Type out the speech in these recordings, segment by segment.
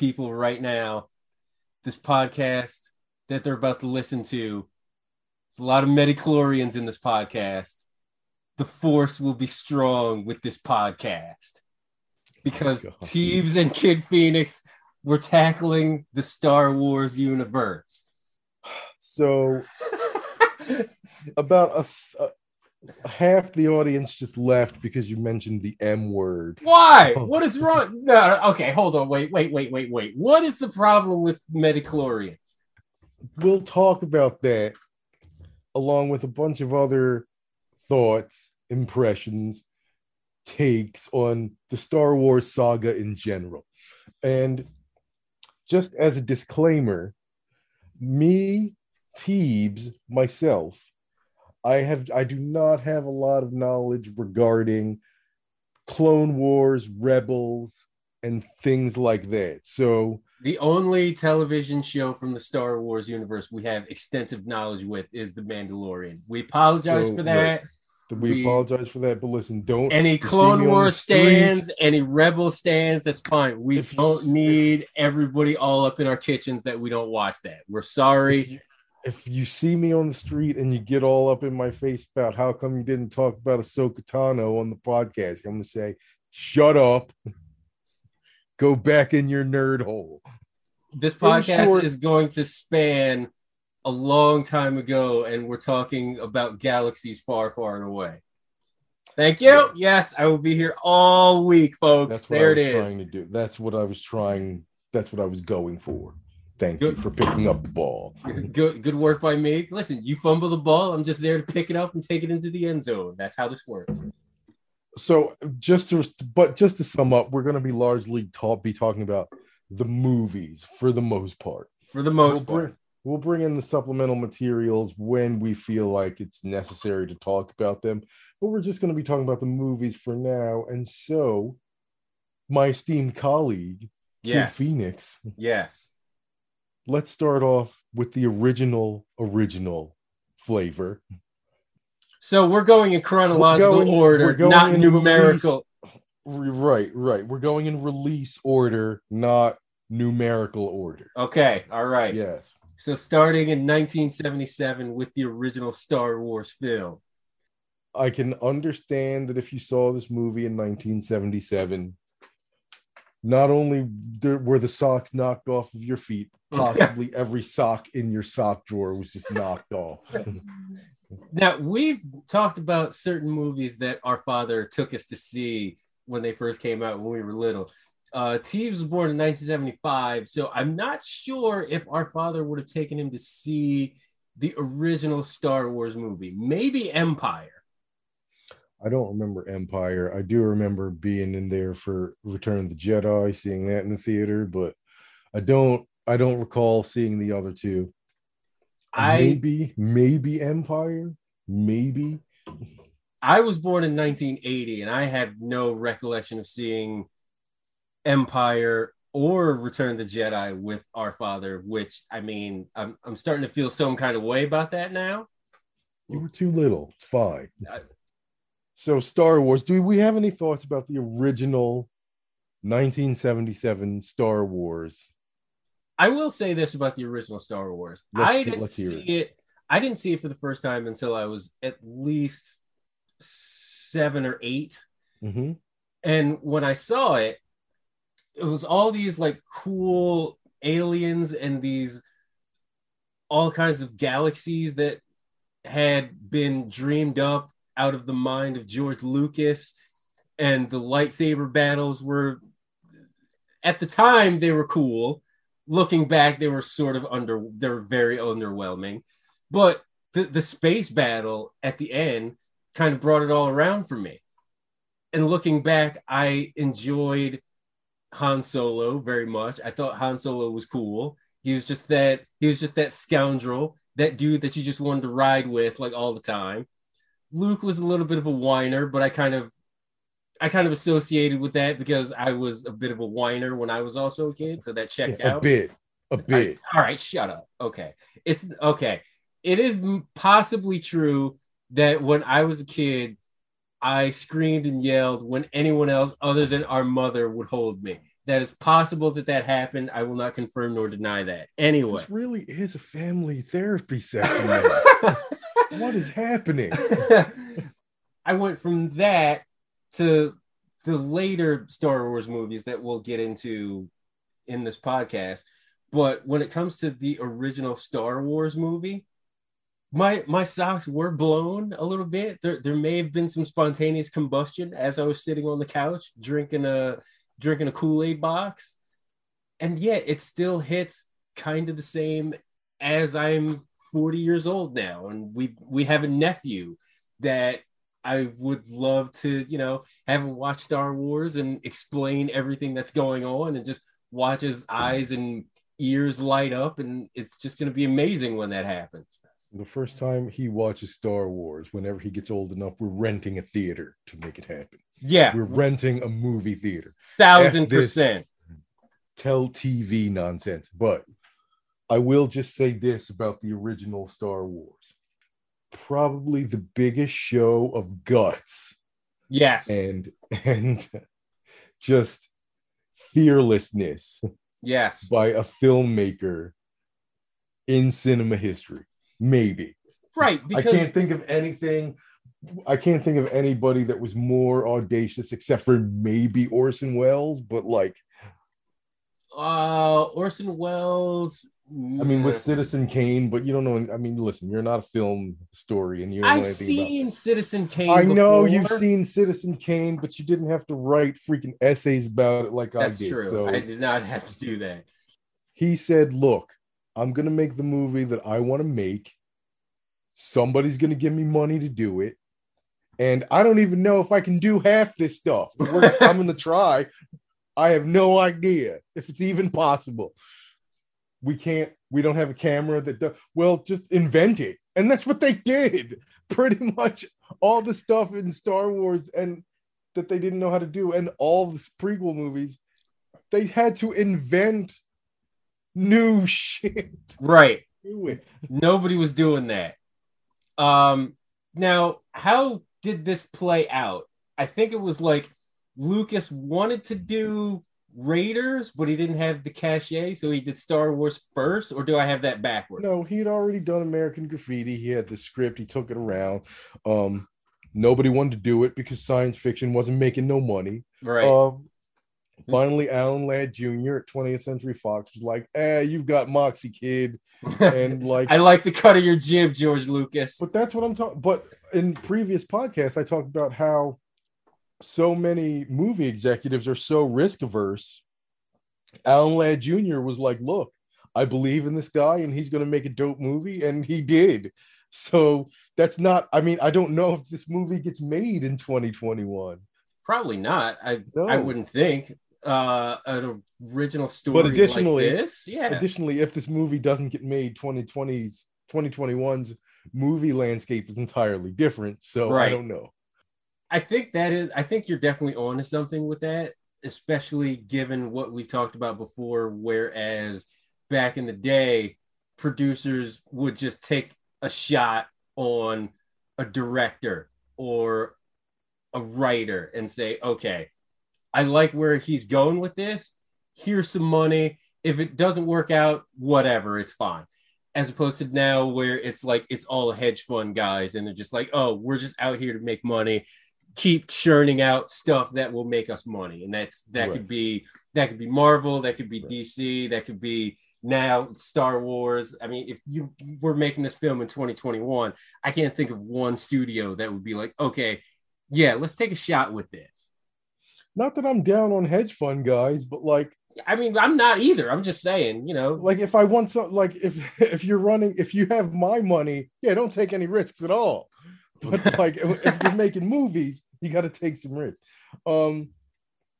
people right now. This podcast that they're about to listen to, there's a lot of midi-chlorians in this podcast. The force will be strong with this podcast because oh, God. Teebs and Kid Phoenix were tackling the Star Wars universe. So about a half the audience just left because you mentioned the M word. Why? What is wrong? No, okay, hold on. Wait, wait, wait, wait, wait. What is the problem with midi-chlorians? We'll talk about that along with a bunch of other thoughts, impressions, takes on the Star Wars saga in general. And just as a disclaimer, me, Teebs, myself, I have I do not have a lot of knowledge regarding Clone Wars, Rebels, and things like that. So The only television show from the Star Wars universe we have extensive knowledge with is The Mandalorian. We apologize So, for that. we, We- apologize for that, but listen, don't Any Clone me on the Wars stands, any Rebel stands, that's fine. We If don't need everybody all up in our kitchens that we don't watch that. We're sorry. If you see me on the street and you get all up in my face about how come you didn't talk about Ahsoka Tano on the podcast, I'm gonna say, shut up. Go back in your nerd hole. This podcast short- is going to span a long time ago, and we're talking about galaxies far, far away. Thank you. Yes. I will be here all week, folks. That's what there I was is. trying to do. That's what I was trying. That's what I was going for. Thank Good. you for picking up the ball. Good, good work by me. Listen, you fumble the ball. I'm just there to pick it up and take it into the end zone. That's how this works. So just to but just to sum up, we're gonna be largely talk be talking about the movies for the most part. For the we'll most part. bring, we'll bring in the supplemental materials when we feel like it's necessary to talk about them but we're just going to be talking about the movies for now and so my esteemed colleague Kid Yes. phoenix Yes. Let's start off with the original original flavor So we're going in chronological going- order, not in numerical. right right we're going in release order not numerical order Okay. All right. yes So starting in 1977 with the original Star Wars film. I can understand that if you saw this movie in 1977, not only were the socks knocked off of your feet, possibly every sock in your sock drawer was just knocked off. Now we've talked about certain movies that our father took us to see when they first came out when we were little. Uh, Teebs was born in 1975, so I'm not sure if our father would have taken him to see the original Star Wars movie. Maybe Empire. I don't remember Empire. I do remember being in there for Return of the Jedi, seeing that in the theater, but I don't I don't recall seeing the other two. I maybe maybe Empire, maybe. I was born in 1980, and I have no recollection of seeing Empire or Return of the Jedi with our father. Which I mean, I'm I'm starting to feel some kind of way about that now. You were too little. It's fine. I- So, Star Wars. Do we have any thoughts about the original 1977 Star Wars? I will say this about the original Star Wars. Let's I didn't see it. I didn't see it for the first time until I was at least seven or eight. Mhm. And when I saw it, it was all these like cool aliens and these all kinds of galaxies that had been dreamed up out of the mind of George Lucas. And the lightsaber battles were, at the time, they were cool. Looking back, they were sort of under, they were very underwhelming. But the, the space battle at the end kind of brought it all around for me and looking back, I enjoyed Han Solo very much. I thought Han Solo was cool. He was just that he was just that scoundrel, that dude that you just wanted to ride with like all the time. Luke was a little bit of a whiner, but I kind of I kind of associated with that because I was a bit of a whiner when I was also a kid, so that checked A out. A bit, a bit. I- all right, shut up. Okay. It's okay. It is possibly true that when I was a kid, I screamed and yelled when anyone else other than our mother would hold me. That is possible that that happened. I will not confirm nor deny that. Anyway, This really is a family therapy session. what is happening? I went from that to the later Star Wars movies that we'll get into in this podcast. But when it comes to the original Star Wars movie, my my socks were blown a little bit. There there may have been some spontaneous combustion as I was sitting on the couch drinking a drinking a Kool-Aid box. And yet it still hits kind of the same as I'm 40 years old now and we we have a nephew that I would love to, you know, have him watch Star Wars and explain everything that's going on and just watch his eyes and ears light up. And it's just going to be amazing when that happens. The first time he watches Star Wars, whenever he gets old enough, we're renting a theater to make it happen. Yeah, We're renting a movie theater. thousand percent. Tell TV nonsense. But I will just say this about the original Star Wars. Probably the biggest show of guts Yes. and and just fearlessness yes. by a filmmaker in cinema history. Maybe. Right. I can't think of anything. I can't think of anybody that was more audacious except for maybe Orson Welles, but like uh, Orson Welles. I mean with Citizen Kane, but you don't know. I mean, listen, you're not a film story, and you I've seen Citizen Kane. I know you've seen Citizen Kane, but you didn't have to write freaking essays about it like That's I did. true. So I did not have to do that. he said, "Look, I'm gonna make the movie that I want to make. Somebody's gonna give me money to do it, and I don't even know if I can do half this stuff. We're- I'm gonna try. I have no idea if it's even possible. We can't. We don't have a camera that does. Well, just invent it, and that's what they did. Pretty much all the stuff in Star Wars and that they didn't know how to do, and all the prequel movies, they had to invent new shit. Right. Nobody was doing that. Um, now, how did this play out? I think it was like Lucas wanted to do Raiders, but he didn't have the cachet, so he did Star Wars first, or do I have that backwards? No, he had already done American Graffiti. He had the script. He took it around. Um, nobody wanted to do it because science fiction wasn't making no money. Right. Um, finally, Alan Ladd Jr. at 20th Century Fox was like, "Eh, you've got Moxie Kid," and like, I like the cut of your jib, George Lucas. but that's what I'm talking. But in previous podcasts, I talked about how so many movie executives are so risk averse. Alan Ladd Jr. was like, "Look, I believe in this guy, and he's going to make a dope movie," and he did. So that's not. I mean, I don't know if this movie gets made in 2021. Probably not. I I wouldn't think. Uh, an original story But additionally- like this, yeah. Additionally, if this movie doesn't get made, 2020's 2021's movie landscape is entirely different. So I don't know. I think that is. I think you're definitely on to something with that, especially given what we've talked about before. Whereas back in the day, producers would just take a shot on a director or a writer and say, "Okay, I like where he's going with this. Here's some money. If it doesn't work out, whatever, it's fine." As opposed to now, where it's like it's all hedge fund guys, and they're just like, "Oh, we're just out here to make money." keep churning out stuff that will make us money and that's that Right. could be that could be marvel that could be Right. dc that could be now star wars i mean if you were making this film in 2021 i can't think of one studio that would be like okay yeah let's take a shot with this Not that I'm down on hedge fund guys, but like i mean i'm not either i'm just saying you know like if I want some like if if you're running if you have my money, yeah, don't take any risks at all. But like if you're making movies, you got to take some risks. Um,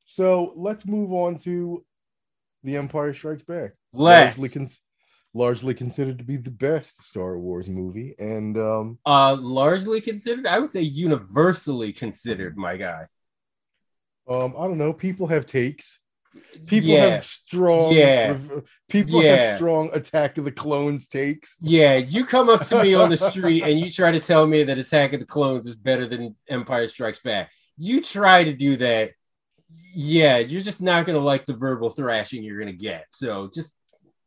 so let's move on to The Empire Strikes Back. let's Largely, cons- largely considered to be the best Star Wars movie, and um, uh largely considered i would say universally considered my guy um, I don't know. People have takes. People yeah have strong. Yeah. people Yeah. have strong Attack of the Clones takes. Yeah, you come up to me on the street and you try to tell me that Attack of the Clones is better than Empire Strikes Back. You try to do that, yeah, you're just not gonna like the verbal thrashing you're gonna get. So just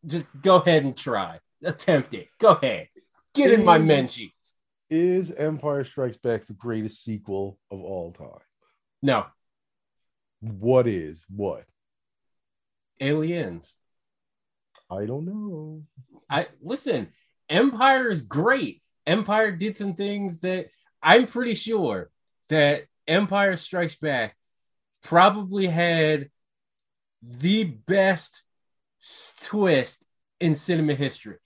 just go ahead and try. Attempt it. Go ahead. Get in my men sheets. Is Empire Strikes Back the greatest sequel of all time? No. What is what? Aliens. I don't know. I listen, Empire is great. Empire did some things that I'm pretty sure that Empire Strikes Back probably had the best twist in cinema history.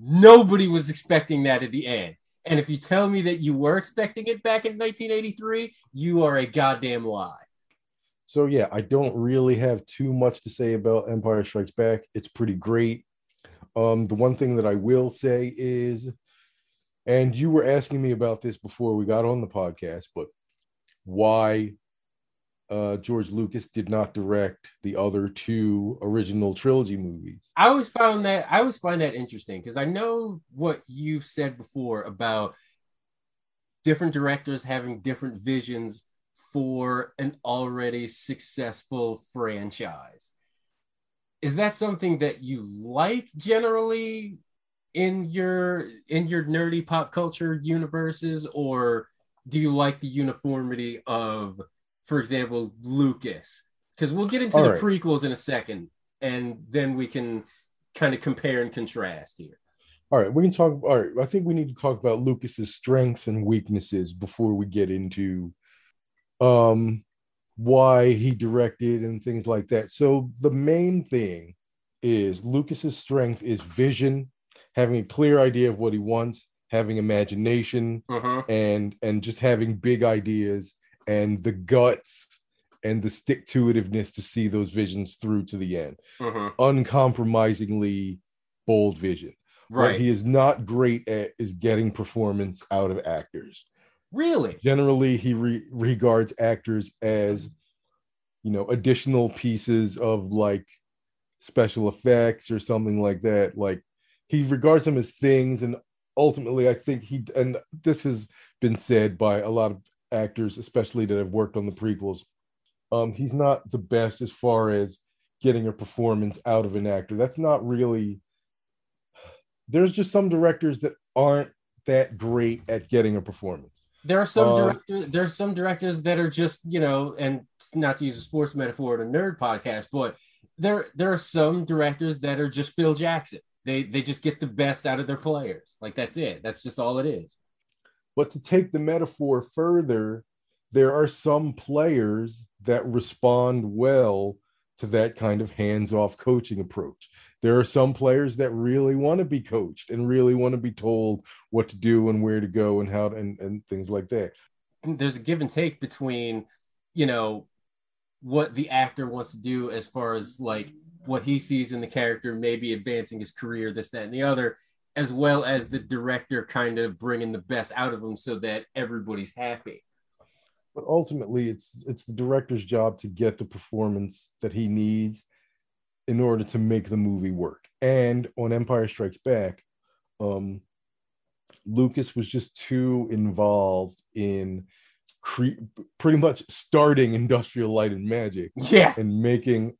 Nobody was expecting that at the end. And if you tell me that you were expecting it back in 1983, you are a goddamn lie. So yeah, I don't really have too much to say about Empire Strikes Back. It's pretty great. Um, the one thing that I will say is, and you were asking me about this before we got on the podcast, but why uh, George Lucas did not direct the other two original trilogy movies. I always found that I always find that interesting because I know what you've said before about different directors having different visions for an already successful franchise. Is that something that you like generally in your in your nerdy pop culture universes or do you like the uniformity of for example, Lucas, because we'll get into All the right. prequels in a second, and then we can kind of compare and contrast here. All right, we can talk. All right, I think we need to talk about Lucas's strengths and weaknesses before we get into um why he directed and things like that. So the main thing is Lucas's strength is vision, having a clear idea of what he wants, having imagination, uh-huh. and and just having big ideas and the guts and the stick to itiveness to see those visions through to the end. Uh-huh. Uncompromisingly bold vision. Right. What he is not great at is getting performance out of actors. Really? Generally, he re- regards actors as, you know, additional pieces of like special effects or something like that. Like he regards them as things. And ultimately, I think he, and this has been said by a lot of actors, especially that have worked on the prequels. Um, he's not the best as far as getting a performance out of an actor. That's not really. There's just some directors that aren't that great at getting a performance. There are some uh, directors. There's some directors that are just you know, and not to use a sports metaphor in a nerd podcast, but there there are some directors that are just Phil Jackson. They they just get the best out of their players. Like that's it. That's just all it is. But to take the metaphor further, there are some players that respond well to that kind of hands off coaching approach. There are some players that really want to be coached and really want to be told what to do and where to go and how to, and, and things like that. There's a give and take between, you know, what the actor wants to do as far as like what he sees in the character, maybe advancing his career, this, that, and the other, as well as the director kind of bringing the best out of them so that everybody's happy. But ultimately, it's it's the director's job to get the performance that he needs in order to make the movie work. And on Empire Strikes Back, um, Lucas was just too involved in cre- pretty much starting Industrial Light and Magic, yeah, and making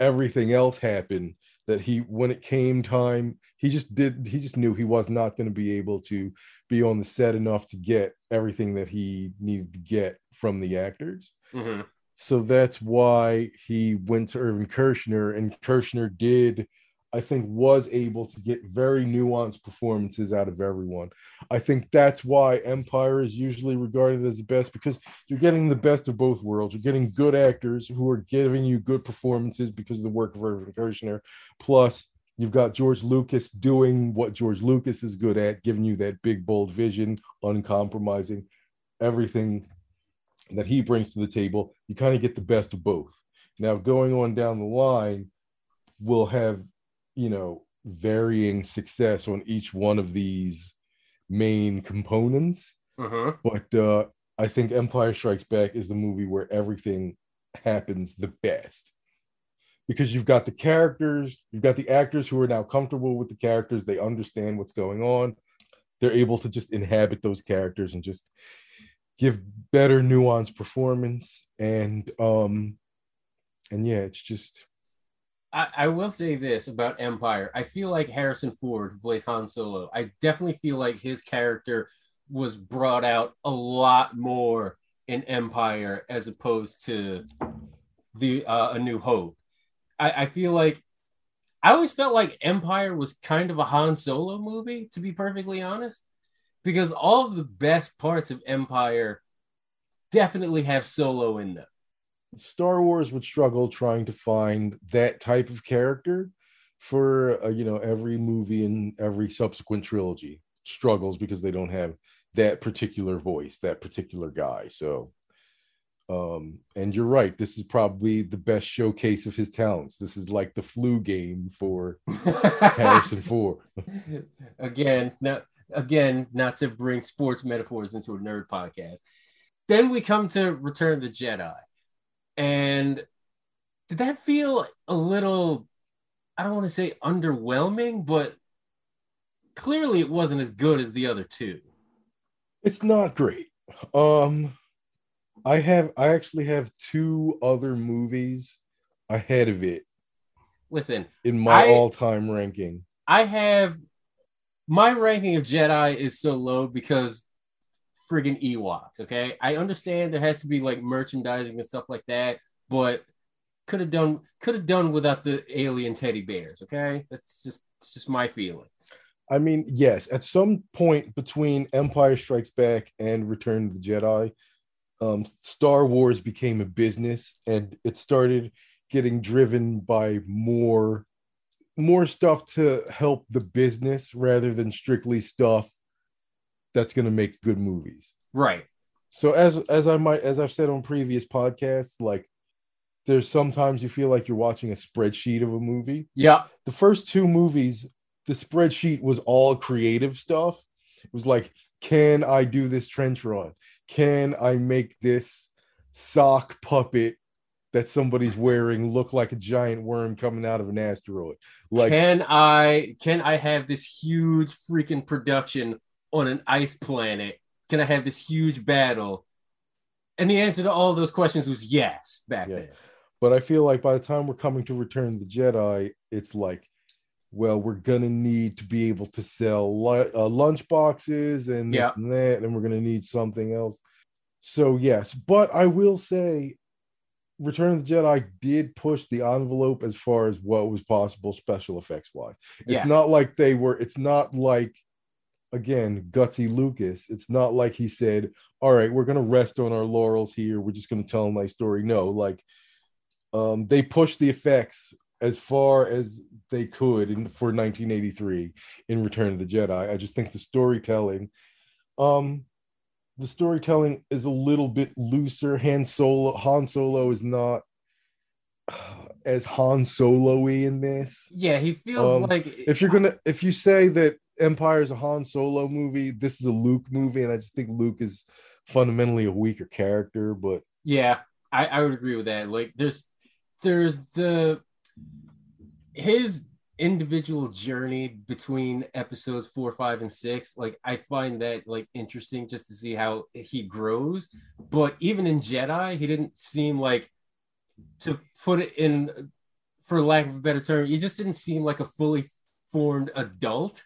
everything else happen that he when it came time he just did he just knew he was not going to be able to be on the set enough to get everything that he needed to get from the actors mm-hmm. So that's why he went to irvin kershner and kershner did I think was able to get very nuanced performances out of everyone. I think that's why Empire is usually regarded as the best because you're getting the best of both worlds. You're getting good actors who are giving you good performances because of the work of Irvin Kershner. Plus, you've got George Lucas doing what George Lucas is good at, giving you that big, bold vision, uncompromising, everything that he brings to the table. You kind of get the best of both. Now, going on down the line, we'll have you know varying success on each one of these main components uh-huh. but uh i think empire strikes back is the movie where everything happens the best because you've got the characters you've got the actors who are now comfortable with the characters they understand what's going on they're able to just inhabit those characters and just give better nuanced performance and um and yeah, it's just I, I will say this about Empire. I feel like Harrison Ford, who plays Han Solo, I definitely feel like his character was brought out a lot more in Empire as opposed to the uh, A New Hope. I, I feel like I always felt like Empire was kind of a Han Solo movie, to be perfectly honest, because all of the best parts of Empire definitely have Solo in them. Star Wars would struggle trying to find that type of character for uh, you know every movie and every subsequent trilogy struggles because they don't have that particular voice, that particular guy. So um and you're right this is probably the best showcase of his talents this is like the flu game for harrison ford again not again not to bring sports metaphors into a nerd podcast then we come to return of the jedi and did that feel a little, I don't want to say underwhelming, but clearly it wasn't as good as the other two. It's not great. Um I have I actually have two other movies ahead of it. Listen, in my I, all-time ranking. I have my ranking of Jedi is so low because friggin' Ewoks. Okay, I understand there has to be like merchandising and stuff like that, but could have done could have done without the alien teddy bears. Okay, that's just just my feeling. I mean, yes, at some point between Empire Strikes Back and Return of the Jedi, um, Star Wars became a business, and it started getting driven by more more stuff to help the business rather than strictly stuff that's going to make good movies. Right. So as as I might as I've said on previous podcasts, like there's sometimes you feel like you're watching a spreadsheet of a movie. Yeah. The first two movies, the spreadsheet was all creative stuff. It was like, can I do this trench run? Can I make this sock puppet that somebody's wearing look like a giant worm coming out of an asteroid? Like can I can I have this huge freaking production on an ice planet? Can I have this huge battle? And the answer to all those questions was yes back yeah. then. But I feel like by the time we're coming to Return the Jedi, it's like, well, we're gonna need to be able to sell uh, lunch boxes and this yeah. and that, and we're gonna need something else. So yes, but I will say, Return of the Jedi did push the envelope as far as what was possible special effects wise. It's yeah. not like they were. It's not like again, gutsy Lucas. It's not like he said, "All right, we're going to rest on our laurels here. We're just going to tell a nice story." No, like um, they pushed the effects as far as they could in, for 1983 in Return of the Jedi. I just think the storytelling, um, the storytelling is a little bit looser. Han Solo, Han Solo is not as Han Solo-y in this. Yeah, he feels um, like if you're gonna if you say that Empire is a Han Solo movie. This is a Luke movie, and I just think Luke is fundamentally a weaker character. But yeah, I, I would agree with that. Like, there's there's the his individual journey between episodes four, five, and six. Like, I find that like interesting just to see how he grows. But even in Jedi, he didn't seem like to put it in, for lack of a better term, he just didn't seem like a fully formed adult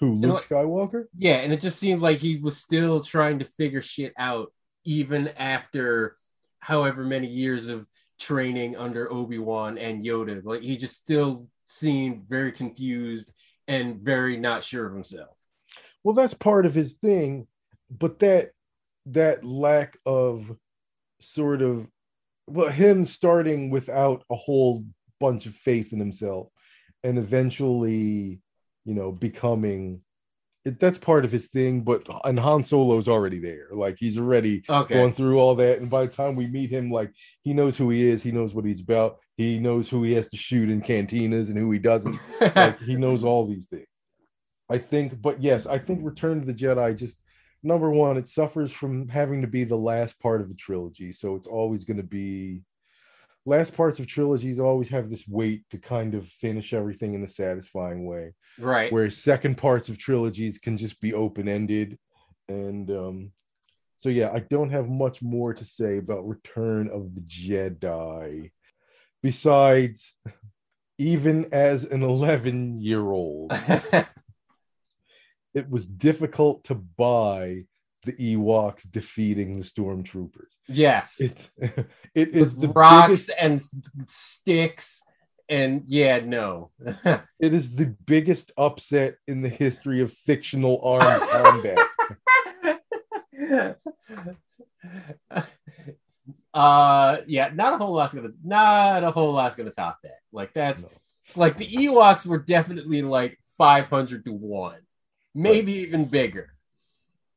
who Luke Skywalker? Yeah, and it just seemed like he was still trying to figure shit out even after however many years of training under Obi-Wan and Yoda. Like he just still seemed very confused and very not sure of himself. Well, that's part of his thing, but that that lack of sort of well him starting without a whole bunch of faith in himself and eventually you know, becoming it, that's part of his thing, but and Han Solo's already there. Like he's already okay. going through all that. And by the time we meet him, like he knows who he is, he knows what he's about, he knows who he has to shoot in cantinas and who he doesn't. like he knows all these things. I think, but yes, I think Return to the Jedi just number one, it suffers from having to be the last part of a trilogy. So it's always going to be last parts of trilogies always have this weight to kind of finish everything in a satisfying way. Right. Where second parts of trilogies can just be open ended. And um, so, yeah, I don't have much more to say about Return of the Jedi. Besides, even as an 11 year old, it was difficult to buy the Ewoks defeating the stormtroopers. yes. It it is With the rocks biggest and sticks and yeah, no. it is the biggest upset in the history of fictional armed combat. uh yeah, not a whole lot's gonna not a whole lot's gonna top that. Like that's No. like the Ewoks were definitely like 500 to 1, maybe even bigger.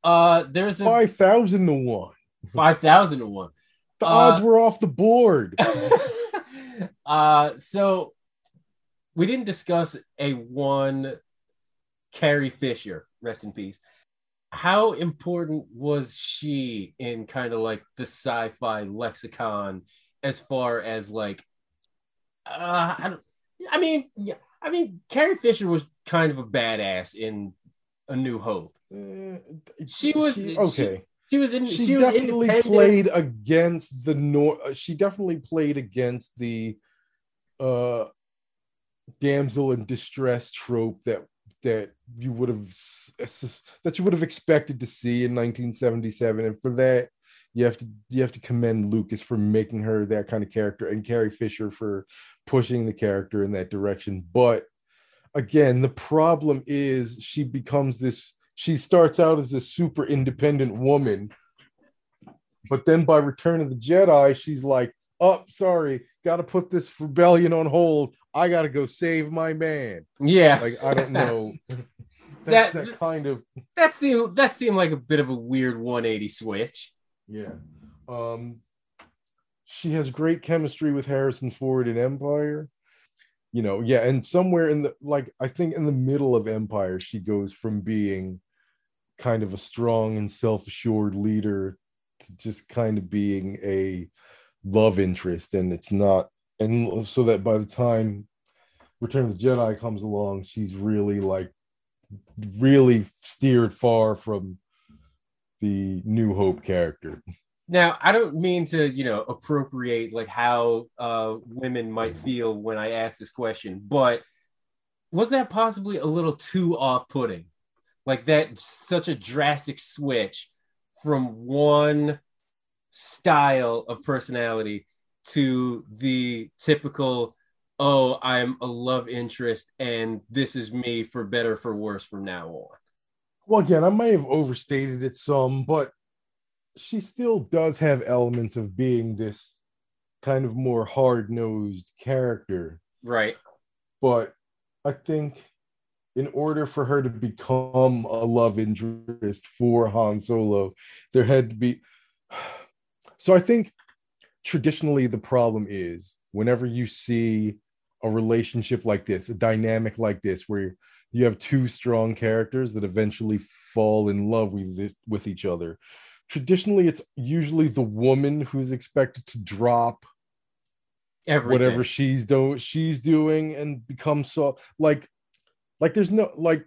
Uh there's a 5,000 to 1. 5,000 to 1. The Uh, odds were off the board. uh so we didn't discuss a one Carrie Fisher, rest in peace. How important was she in kind of like the sci-fi lexicon as far as like uh I, I mean yeah, I mean Carrie Fisher was kind of a badass in A New Hope. Uh, She was- she- okay. She was in she, she, was definitely played against the nor she definitely played against the uh damsel in distress trope that that you would have that you would have expected to see in 1977 and for that you have to you have to commend lucas for making her that kind of character and carrie fisher for pushing the character in that direction. But again the problem is she becomes this she starts out as a super independent woman but then by return of the jedi she's like oh sorry gotta put this rebellion on hold. I gotta go save my man. Yeah. like i don't know. That- that, that kind of that seemed that seemed like a bit of a weird 180 switch. yeah. Um she has great chemistry with harrison ford in empire. You know yeah and somewhere in the like i think in the middle of empire she goes from being kind of a strong and self-assured leader to just kind of being a love interest and it's not and so that by the time return of the jedi comes along she's really like really steered far from the new hope character Now, I don't mean to, you know, appropriate like how uh, women might feel when I ask this question, but was that possibly a little too off-putting? Like that, such a drastic switch from one style of personality to the typical, oh, I'm a love interest and this is me for better for worse from now on. well again i may have overstated it some but she still does have elements of being this kind of more hard-nosed character Right. but i think in order for her to become a love interest for han solo there had to be so i think traditionally the problem is whenever you see a relationship like this a dynamic like this where you have two strong characters that eventually fall in love with this, with each other traditionally it's usually the woman who's expected to drop Everything. whatever she's doing she's doing and become so like like there's no like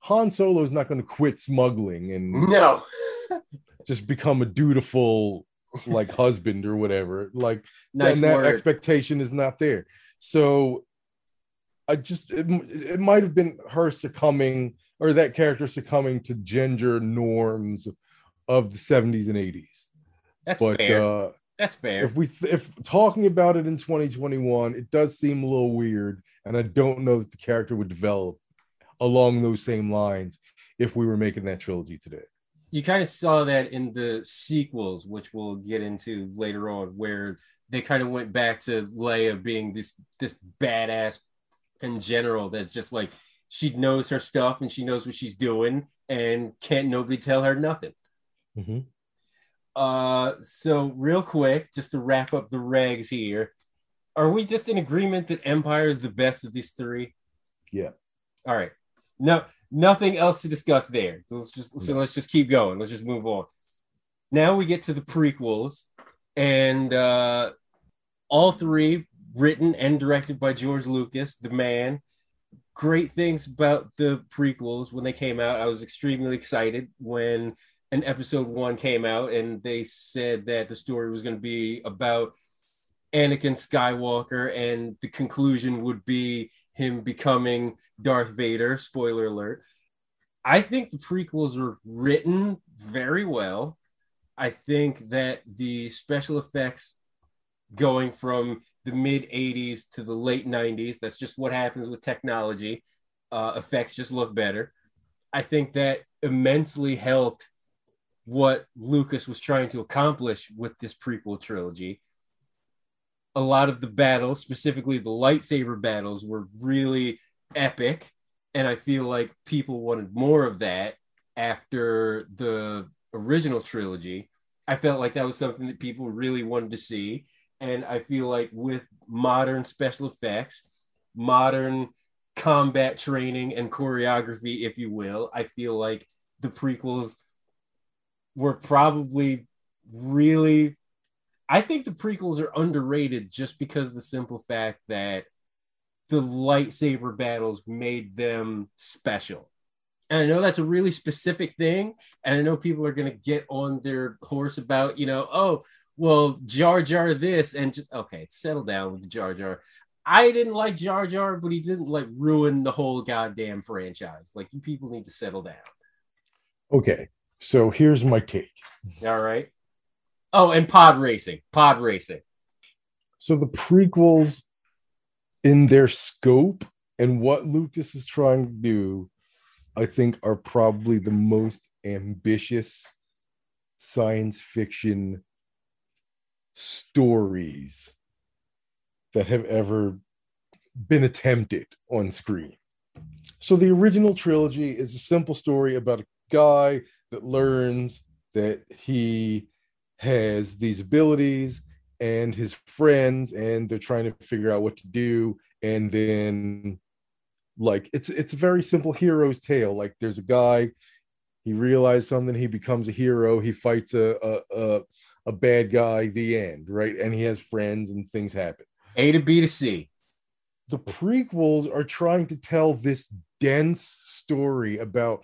Han Solo is not going to quit smuggling and No. just become a dutiful like husband or whatever like Nice and that word. expectation is not there so I just it, it might have been her succumbing or that character succumbing to gender norms of the 70s and 80s That's but fair. uh That's fair. if we if talking about it in 2021 it does seem a little weird and i don't know that the character would develop along those same lines if we were making that trilogy today you kind of saw that in the sequels, which we'll get into later on, where they kind of went back to Leia being this this badass in general that's just like she knows her stuff and she knows what she's doing and can't nobody tell her nothing. Uh, so real quick, just to wrap up the regs here, are we just in agreement that Empire is the best of these three? Yeah. All right. No, nothing else to discuss there. So let's just so let's just keep going. Let's just move on. Now we get to the prequels, and uh, all three written and directed by George Lucas, the man. Great things about the prequels when they came out. I was extremely excited when an episode one came out and they said that the story was going to be about Anakin Skywalker, and the conclusion would be him becoming Darth Vader. Spoiler alert. I think the prequels are written very well. I think that the special effects going from the mid 80s to the late 90s, that's just what happens with technology. Uh, effects just look better. I think that immensely helped what Lucas was trying to accomplish with this prequel trilogy. A lot of the battles, specifically the lightsaber battles, were really epic. And I feel like people wanted more of that after the original trilogy. I felt like that was something that people really wanted to see. And I feel like with modern special effects, modern combat training and choreography, if you will, I feel like the prequels were probably really I think the prequels are underrated just because the simple fact that the lightsaber battles made them special. And I know that's a really specific thing. And I know people are going to get on their horse about, you know, oh, well, Jar Jar this and just, okay, settle down with the Jar Jar. I didn't like Jar Jar, but he didn't like ruin the whole goddamn franchise. Like, you people need to settle down. Okay. So here's my take. All right. Oh, and pod racing. Pod racing. So the prequels, in their scope and what Lucas is trying to do, I think are probably the most ambitious science fiction stories that have ever been attempted on screen. So the original trilogy is a simple story about a guy that learns that he has these abilities and his friends and they're trying to figure out what to do. And then like it's it's a very simple hero's tale. Like there's a guy he realizes something he becomes a hero he fights a a, a, a bad guy the end right? And he has friends and things happen. A to b to c. The prequels are trying to tell this dense story about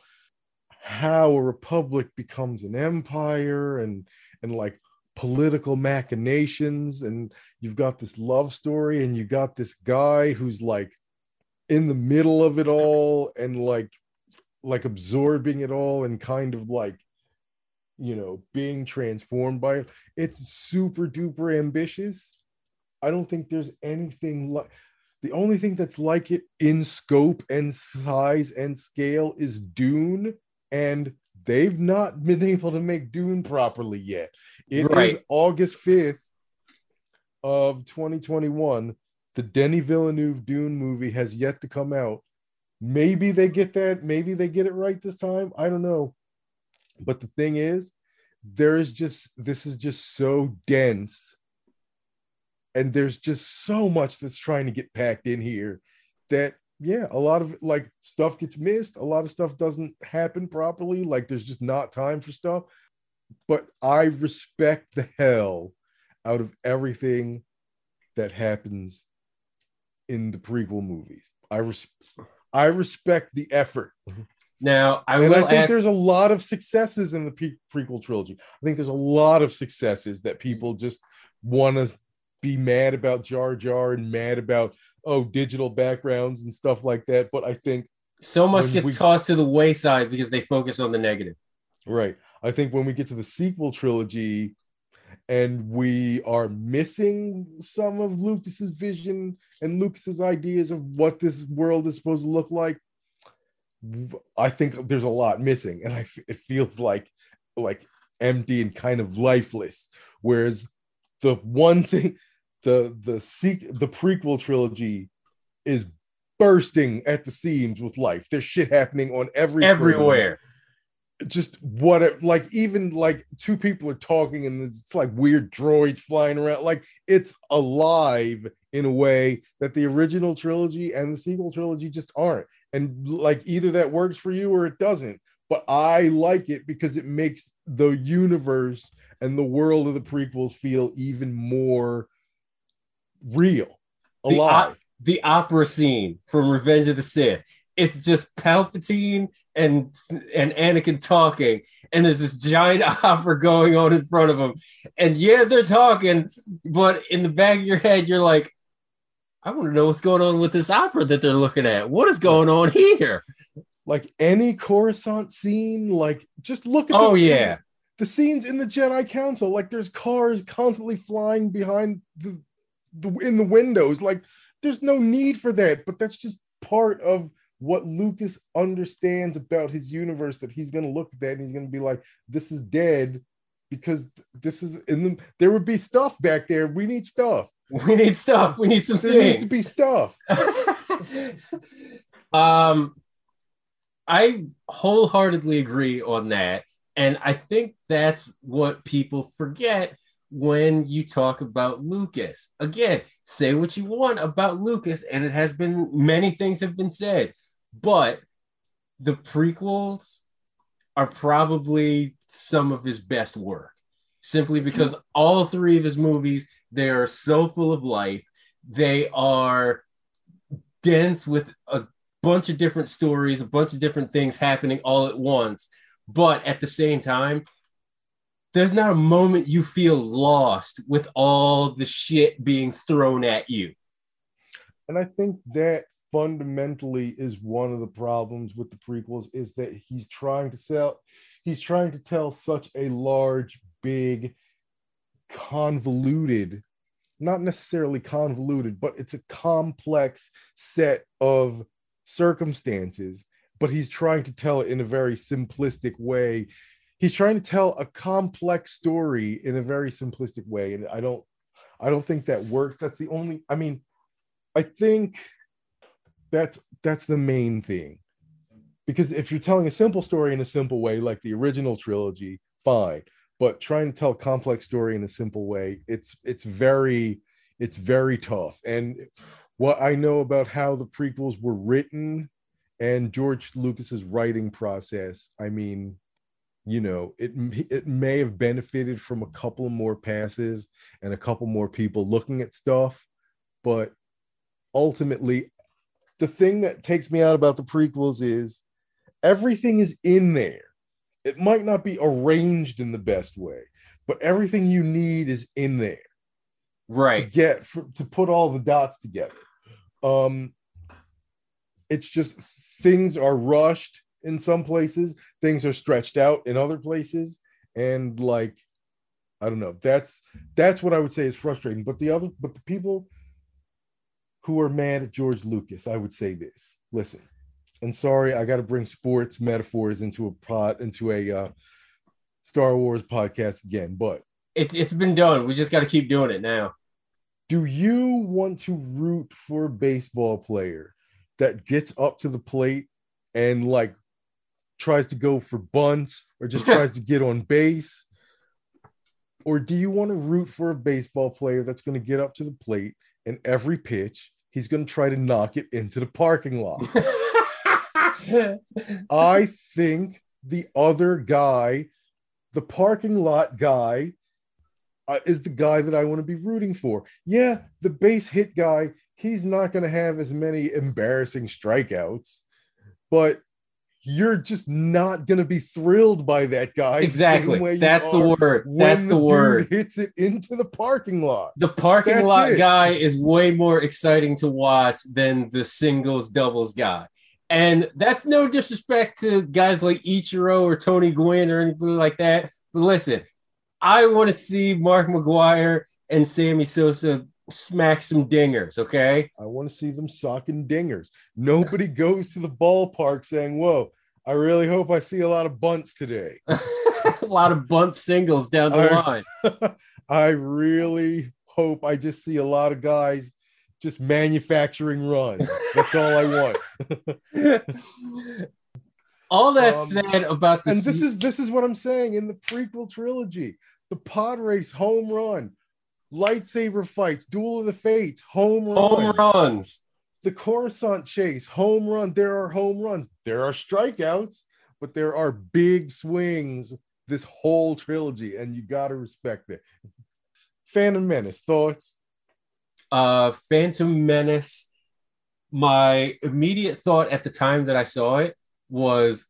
how a republic becomes an empire and and like political machinations and you've got this love story and you got this guy who's like in the middle of it all and like like absorbing it all and kind of like you know being transformed by it. It's super duper ambitious. I don't think there's anything like the only thing that's like it in scope and size and scale is dune and they've not been able to make Dune properly yet. It right. is August 5th of 2021. The Denis Villeneuve Dune movie has yet to come out. Maybe they get that, maybe they get it right this time. I don't know. But the thing is, there is just this is just so dense and there's just so much that's trying to get packed in here that yeah, a lot of like stuff gets missed. A lot of stuff doesn't happen properly. Like there's just not time for stuff. But I respect the hell out of everything that happens in the prequel movies. I res- I respect the effort. Mm-hmm. Now, I and I think ask... there's a lot of successes in the pre- prequel trilogy. I think there's a lot of successes that people just want to be mad about Jar Jar and mad about oh digital backgrounds and stuff like that. But I think so much gets we, tossed to the wayside because they focus on the negative. Right. I think when we get to the sequel trilogy and we are missing some of Lucas's vision and Lucas's ideas of what this world is supposed to look like, I think there's a lot missing, and I it feels like like empty and kind of lifeless. Whereas the one thing the the the prequel trilogy is bursting at the seams with life. There's shit happening on every everywhere. Just what it, like even like two people are talking and it's like weird droids flying around. Like it's alive in a way that the original trilogy and the sequel trilogy just aren't. And like either that works for you or it doesn't. But I like it because it makes the universe and the world of the prequels feel even more real, alive. The, the opera scene from Revenge of the Sith. it's just Palpatine and and Anakin talking, and there's this giant opera going on in front of them. And yeah, they're talking, but in the back of your head, you're like, I want to know what's going on with this opera that they're looking at. What is going on here? Like any Coruscant scene, like just look at Oh the, yeah, the scenes in the Jedi Council. Like there's cars constantly flying behind the in the windows. Like there's no need for that, but that's just part of what Lucas understands about his universe that he's going to look at that and he's going to be like, this is dead because this is in the, there would be stuff back there. We need stuff. we need stuff. We need some things. There needs to be stuff. um, I wholeheartedly agree on that. And I think that's what people forget when you talk about Lucas. Again, say what you want about Lucas, and it has been many things have been said, but the prequels are probably some of his best work simply hmm. because all three of his movies they are so full of life they are dense with a bunch of different stories a bunch of different things happening all at once but at the same time there's not a moment you feel lost with all the shit being thrown at you And I think that fundamentally is one of the problems with the prequels is that he's trying to sell he's trying to tell such a large, big, convoluted, not necessarily convoluted, but it's a complex set of circumstances, but he's trying to tell it in a very simplistic way. He's trying to tell a complex story in a very simplistic way. And I don't I don't think that works. That's the only I mean, I think that's that's the main thing because if you're telling a simple story in a simple way like the original trilogy fine but trying to tell a complex story in a simple way it's it's very it's very tough and what i know about how the prequels were written and george lucas's writing process i mean you know it it may have benefited from a couple more passes and a couple more people looking at stuff but ultimately the thing that takes me out about the prequels is everything is in there. It might not be arranged in the best way, but everything you need is in there right? to get for, to put all the dots together. Um, it's just things are rushed in some places, things are stretched out in other places, and like I don't know. That's that's what I would say is frustrating. But the other, but the people who are mad at George Lucas, I would say this. Listen, and sorry, I got to bring sports metaphors into a pot into a uh, Star Wars podcast again. But it's, it's been done we just got to keep doing it now do you want to root for a baseball player that gets up to the plate and like tries to go for bunts or just tries to get on base? Or do you want to root for a baseball player that's going to get up to the plate and every pitch he's going to try to knock it into the parking lot? I think the other guy, the parking lot guy, uh, is the guy that I want to be rooting for. Yeah, the base hit guy, he's not going to have as many embarrassing strikeouts, but you're just not going to be thrilled by that guy. the exactly that's the word that's the, dude word hits it into the parking lot. the parking That's lot it. guy is way more exciting to watch than the singles doubles guy. And that's no disrespect to guys like Ichiro or Tony Gwynn or anybody like that. But listen, I want to see Mark McGwire and Sammy Sosa smack some dingers, okay? I want to see them socking dingers. Nobody goes to the ballpark saying, Whoa, I really hope I see a lot of bunts today. a lot of bunt singles down the I- line. I really hope I just see a lot of guys just manufacturing runs. That's all I want. All that Um, said about the And this is this is what I'm saying in the prequel trilogy. The pod race home run, lightsaber fights, duel of the fates, home run. home runs. the Coruscant chase, home run. There are home runs. There are strikeouts, but there are big swings this whole trilogy, and you got to respect it. Phantom Menace, thoughts? uh Phantom Menace my immediate thought at the time that I saw it was,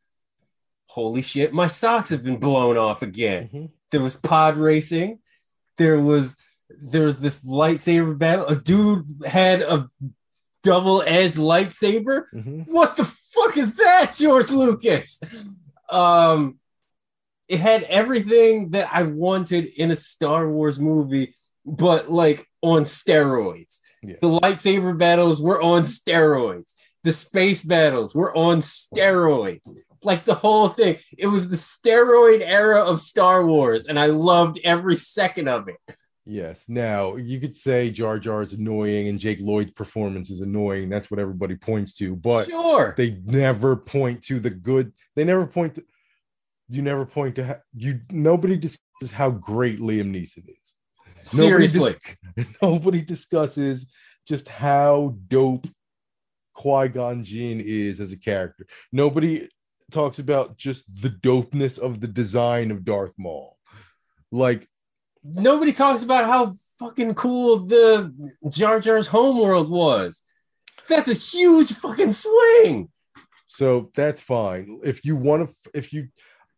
"Holy shit, my socks have been blown off again." Mhm. There was pod racing. There was there was this lightsaber battle. A dude had a double edged lightsaber. Mhm. What the fuck is that, George Lucas? Um, it had everything that I wanted in a Star Wars movie, but like on steroids. Yeah. The lightsaber battles were on steroids. The space battles were on steroids. Like the whole thing. It was the steroid era of Star Wars, and I loved every second of it. Yes. Now you could say Jar Jar is annoying and Jake Lloyd's performance is annoying. That's what everybody points to, but sure. they never point to the good. They never point to. You never point to ha- you. Nobody discusses how great Liam Neeson is. Nobody Seriously. dis- nobody discusses just how dope Qui Gon Jinn is as a character. Nobody talks about just the dopeness of the design of Darth Maul. Like Nobody talks about how fucking cool the Jar Jar's homeworld was. That's a huge fucking swing. So that's fine. If you want to, if you,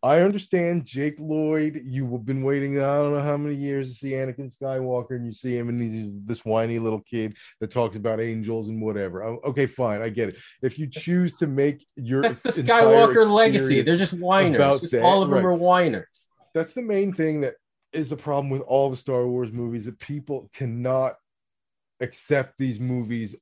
I understand Jake Lloyd. You've been waiting, I don't know how many years to see Anakin Skywalker, and you see him, and he's this whiny little kid that talks about angels and whatever. Oh, Okay, fine, I get it. If you choose to make your That's the Skywalker legacy. They're just whiners. Just that, all of them right. are whiners. that's the main thing that is the problem with all the Star Wars movies that people cannot accept these movies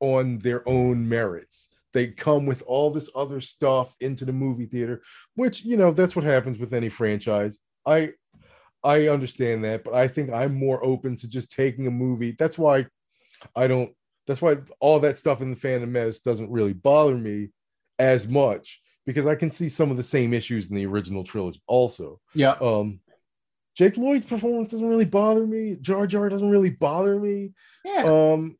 on their own merits. They come with all this other stuff into the movie theater, which you know that's what happens with any franchise. I I understand that, but I think I'm more open to just taking a movie. That's why I don't. That's why all that stuff in the Phantom Menace doesn't really bother me as much because I can see some of the same issues in the original trilogy also. Yeah. Um, Jake Lloyd's performance doesn't really bother me. Jar Jar doesn't really bother me. Yeah. Um,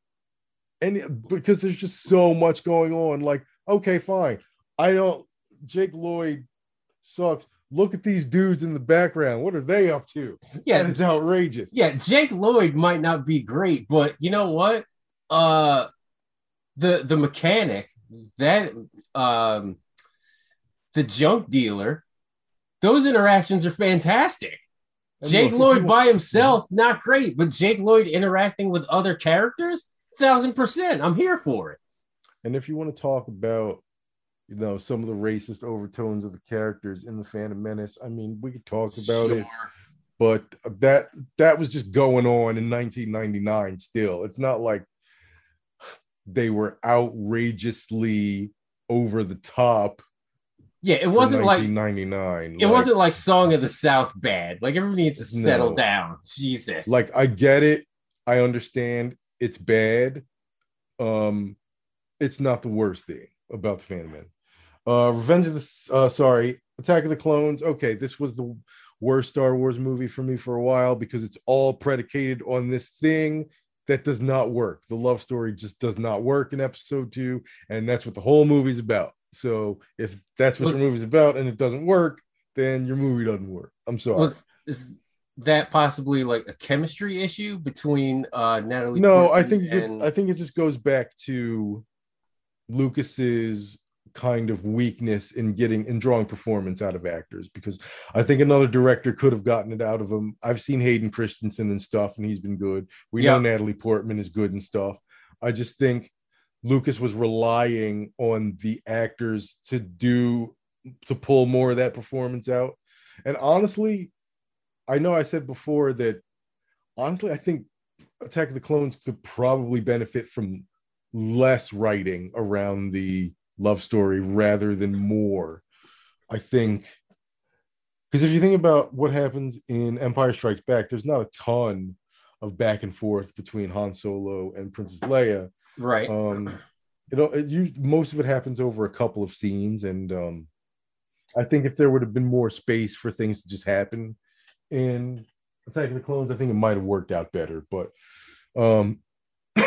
and because there's just so much going on. Like, okay, fine. I don't. Jake Lloyd sucks. Look at these dudes in the background. What are they up to? yeah. That is outrageous. yeah. Jake Lloyd might not be great, but you know what? Uh the the mechanic, that um the junk dealer, those interactions are fantastic. And Jake Lloyd by himself, not great, but Jake Lloyd interacting with other characters, thousand percent. I'm here for it. And if you want to talk about, you know, some of the racist overtones of the characters in the Phantom Menace, I mean, we could talk about it. But that that was just going on in 1999 still it's not like they were outrageously over the top Yeah, it wasn't like 1999 it Like- wasn't like Song of the South bad. Like everybody needs to settle No. down. Jesus. like i get it i understand it's bad um it's not the worst thing about the phantom uh revenge of the uh sorry attack of the clones okay this was the worst star wars movie for me for a while because it's all predicated on this thing that does not work the love story just does not work in episode two and that's what the whole movie's about so if that's what Was- your movie's about and it doesn't work then your movie doesn't work. I'm sorry. Was is that possibly like a chemistry issue between uh Natalie? no i think it- i think it just goes back to lucas's kind of weakness in getting in drawing performance out of actors because i think another director could have gotten it out of him. I've seen hayden christensen and stuff and he's been good. We know natalie portman is good and stuff. I just think lucas was relying on the actors to do to pull more of that performance out and honestly i know i said before that honestly i think Attack of the Clones could probably benefit from less writing around the love story rather than more. I think because if you think about what happens in Empire Strikes Back, there's not a ton of back and forth between Han Solo and Princess Leia. Right. Um, you know, it, you, most of it happens over a couple of scenes, and um, I think if there would have been more space for things to just happen in Attack of the Clones, I think it might have worked out better. But um, uh,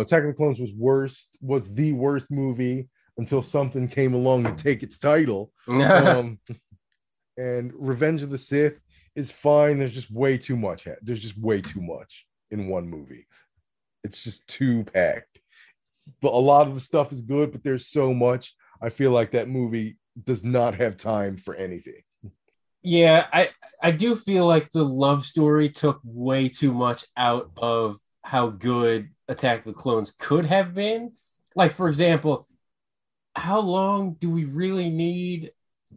Attack of the Clones was worst, was the worst movie until something came along to take its title. Um, and Revenge of the Sith is fine. There's just way too much. There's just way too much in one movie. It's just too packed. But a lot of the stuff is good, but there's so much. I feel like that movie does not have time for anything. Yeah, I I do feel like the love story took way too much out of how good Attack the Clones could have been. Like for example, how long do we really need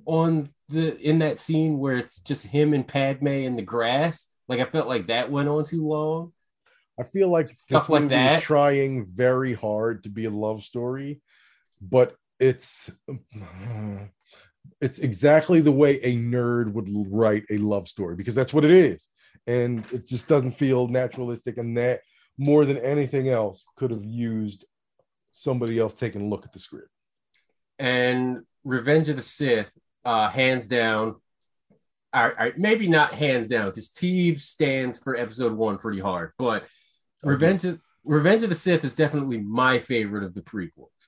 on the in that scene where it's just him and Padme in the grass? Like I felt like that went on too long. I feel like Stuff this like movie that. is trying very hard to be a love story, but it's it's exactly the way a nerd would write a love story because that's what it is, and it just doesn't feel naturalistic. And that more than anything else could have used somebody else taking a look at the script. And Revenge of the Sith, uh, hands down. All right, all right, maybe not hands down because Teeb stands for Episode One pretty hard, but Revenge of Revenge of the Sith is definitely my favorite of the prequels.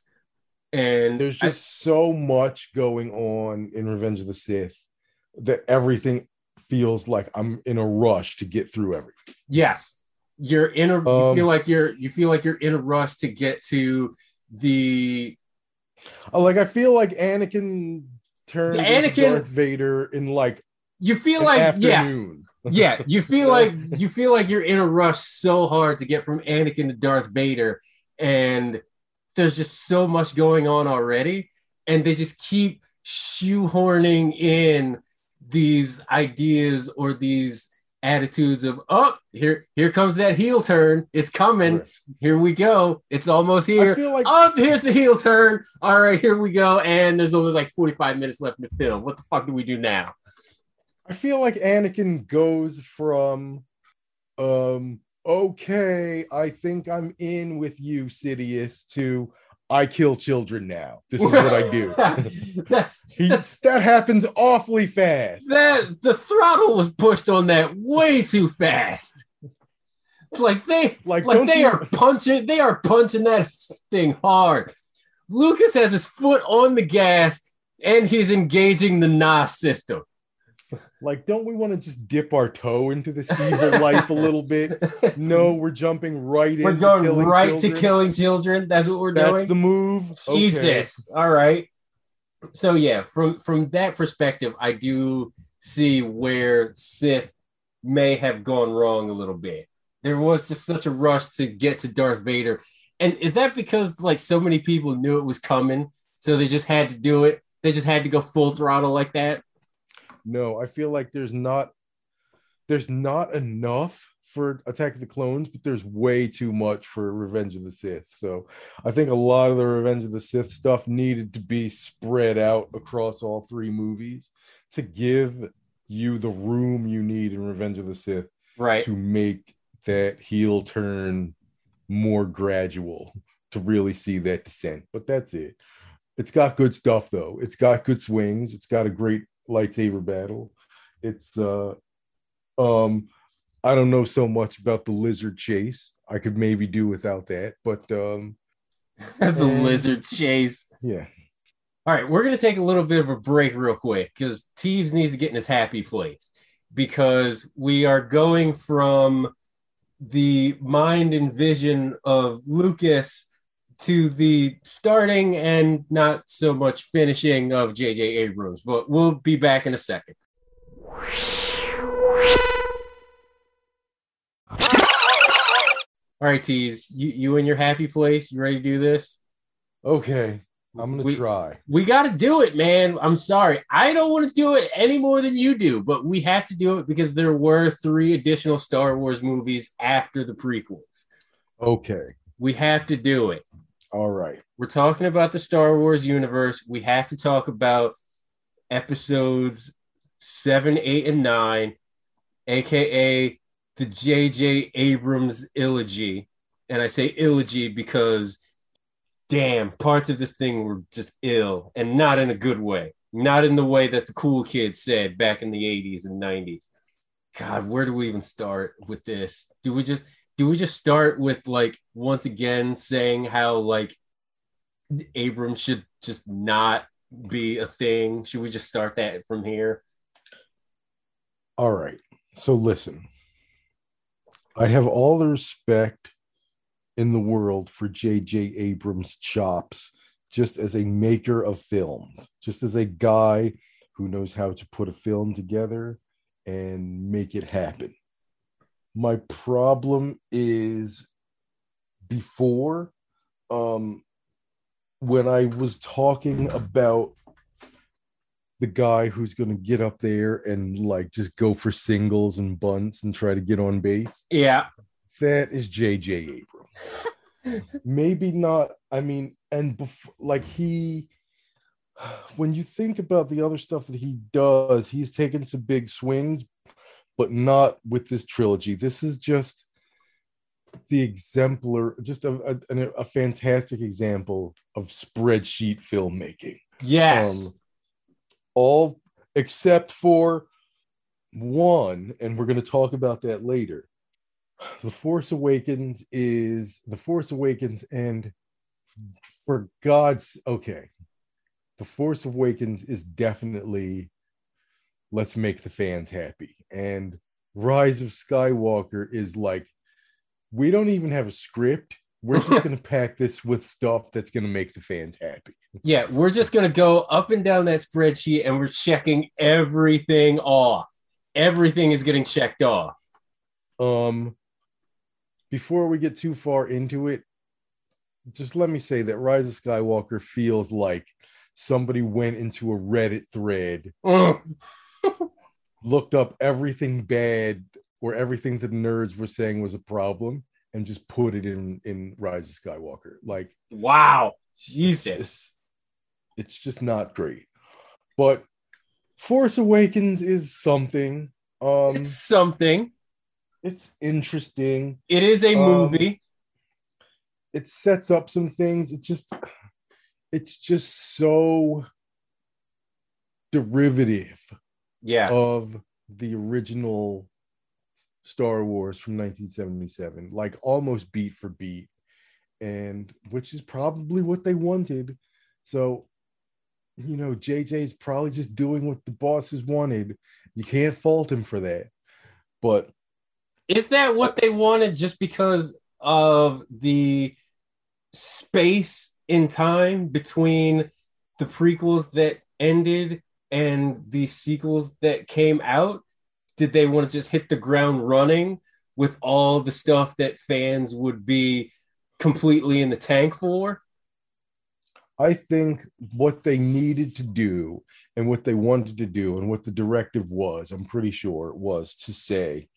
And There's I- just so much going on in Revenge of the Sith that everything feels like I'm in a rush to get through everything. Yes, you're in a. you Um, feel like you're. You feel like you're in a rush to get to the. Uh, Like I feel like Anakin turns Anakin- Darth Vader in like You feel like yeah, afternoon. Yeah. You feel like you feel like you're in a rush so hard to get from Anakin to Darth Vader, and there's just so much going on already, and they just keep shoehorning in these ideas or these attitudes of oh here here comes that heel turn it's coming Right. here we go it's almost here like Oh, here's the heel turn. All right, here we go. And there's only like 45 minutes left in the film. What the fuck do we do now? I feel like Anakin goes from um okay, I think I'm in with you, Sidious, to I kill children now. This is what I do. that's He, that's that happens awfully fast. that the throttle was pushed on that way too fast. It's like they Like, like they you- are punching they are punching that thing hard. Lucas has his foot on the gas and he's engaging the NOS system. Like, don't we want to just dip our toe into this evil life a little bit? No, we're jumping right in. We're going right children. to killing children. That's what we're doing. That's the move. Okay. Jesus. All right. So yeah, from from that perspective, I do see where Sith may have gone wrong a little bit. There was just such a rush to get to Darth Vader. And is that because like so many people knew it was coming, so they just had to do it? They just had to go full throttle like that? No, I feel like there's not there's not enough for Attack of the Clones, but there's way too much for Revenge of the Sith. So I think a lot of the Revenge of the Sith stuff needed to be spread out across all three movies to give you the room you need in Revenge of the Sith Right. to make that heel turn more gradual to really see that descent. But that's it. It's got good stuff though. It's got good swings. It's got a great lightsaber battle. It's uh um I don't know so much about the lizard chase. I could maybe do without that, but um the And- lizard chase. yeah. All right, we're going to take a little bit of a break real quick because Teebs needs to get in his happy place because we are going from the mind and vision of Lucas to the starting and not so much finishing of J.J. Abrams. But we'll be back in a second. All right, Teebs, you, you in your happy place? You ready to do this? Okay. I'm gonna We- try. we got to do it, man. I'm sorry. I don't want to do it any more than you do, but we have to do it because there were three additional Star Wars movies after the prequels. Okay. We have to do it. All right. We're talking about the Star Wars universe. We have to talk about episodes seven, eight, and nine, aka the J.J. Abrams eulogy. And I say eulogy because damn, parts of this thing were just ill and not in a good way. Not in the way that the cool kids said back in the 80s and 90s. God, where do we even start with this? Do we just do we just start with like once again saying how like Abrams should just not be a thing? Should we just start that from here? All right. So listen, I have all the respect in the world for J.J. Abrams' chops, just as a maker of films, just as a guy who knows how to put a film together and make it happen. My problem is before, um, when I was talking about the guy who's going to get up there and like just go for singles and bunts and try to get on base. Yeah. That is JJ Abrams. Maybe not. I mean, and before, like he, when you think about the other stuff that he does, he's taken some big swings, but not with this trilogy. This is just the exemplar, just a, a, a fantastic example of spreadsheet filmmaking. Yes. Um, all except for one, and we're going to talk about that later. The Force Awakens is The Force Awakens, and for God's okay, The Force Awakens is definitely let's make the fans happy. And Rise of Skywalker is like, we don't even have a script. We're just going to pack this with stuff that's going to make the fans happy. Yeah, we're just going to go up and down that spreadsheet and we're checking everything off. Everything is getting checked off. Um, before we get too far into it, just let me say that Rise of Skywalker feels like somebody went into a Reddit thread, looked up everything bad or everything that the nerds were saying was a problem, and just put it in in Rise of Skywalker. Like, wow, Jesus, it's, it's just not great. But Force Awakens is something. Um, it's something. It's interesting. It is a movie. Um, it sets up some things. It's just, it's just so derivative. Yeah. Of the original Star Wars from 1977, like almost beat for beat, and which is probably what they wanted. So, you know, JJ is probably just doing what the bosses wanted. You can't fault him for that. But is that what they wanted just because of the space in time between the prequels that ended and the sequels that came out? did they want to just hit the ground running with all the stuff that fans would be completely in the tank for? I think what they needed to do and what they wanted to do and what the directive was, I'm pretty sure, it was to say,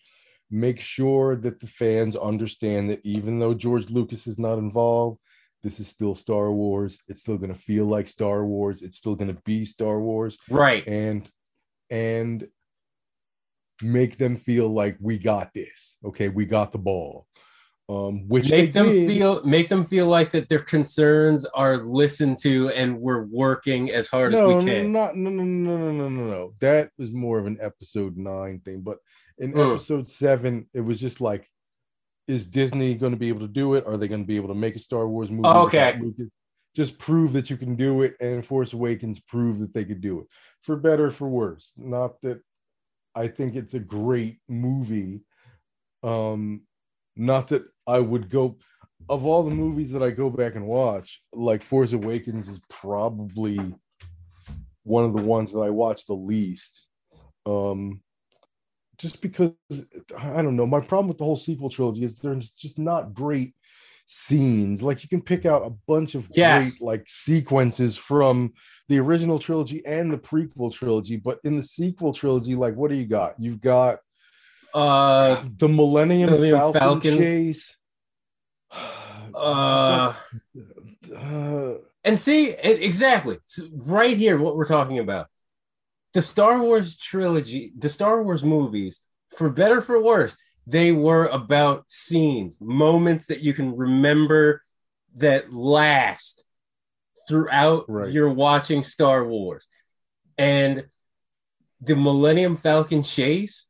make sure that the fans understand that even though George Lucas is not involved, this is still Star Wars. It's still going to feel like Star Wars. It's still going to be Star Wars. Right. And and make them feel like we got this. Okay, we got the ball. Um, which make them did. feel make them feel like that their concerns are listened to and we're working as hard no, as we can. Not, no, no, no, no, no, no, no. That was more of an episode nine thing. But in mm. episode seven, it was just like, is Disney going to be able to do it? Are they going to be able to make a Star Wars movie? okay. Just prove that you can do it, and Force Awakens prove that they could do it for better, for worse. Not that I think it's a great movie. Um, not that I would go of all the movies that I go back and watch, like Force Awakens is probably one of the ones that I watch the least. Um, just because I don't know, my problem with the whole sequel trilogy is there's just not great scenes. Like you can pick out a bunch of yes. great like sequences from the original trilogy and the prequel trilogy, but in the sequel trilogy, like what do you got? You've got uh the Millennium, Millennium Falcon, Falcon, chase. Uh, uh, and see exactly so right here what we're talking about the Star Wars trilogy, the Star Wars movies, for better for worse, they were about scenes, moments that you can remember that last throughout right. your watching Star Wars. And the Millennium Falcon chase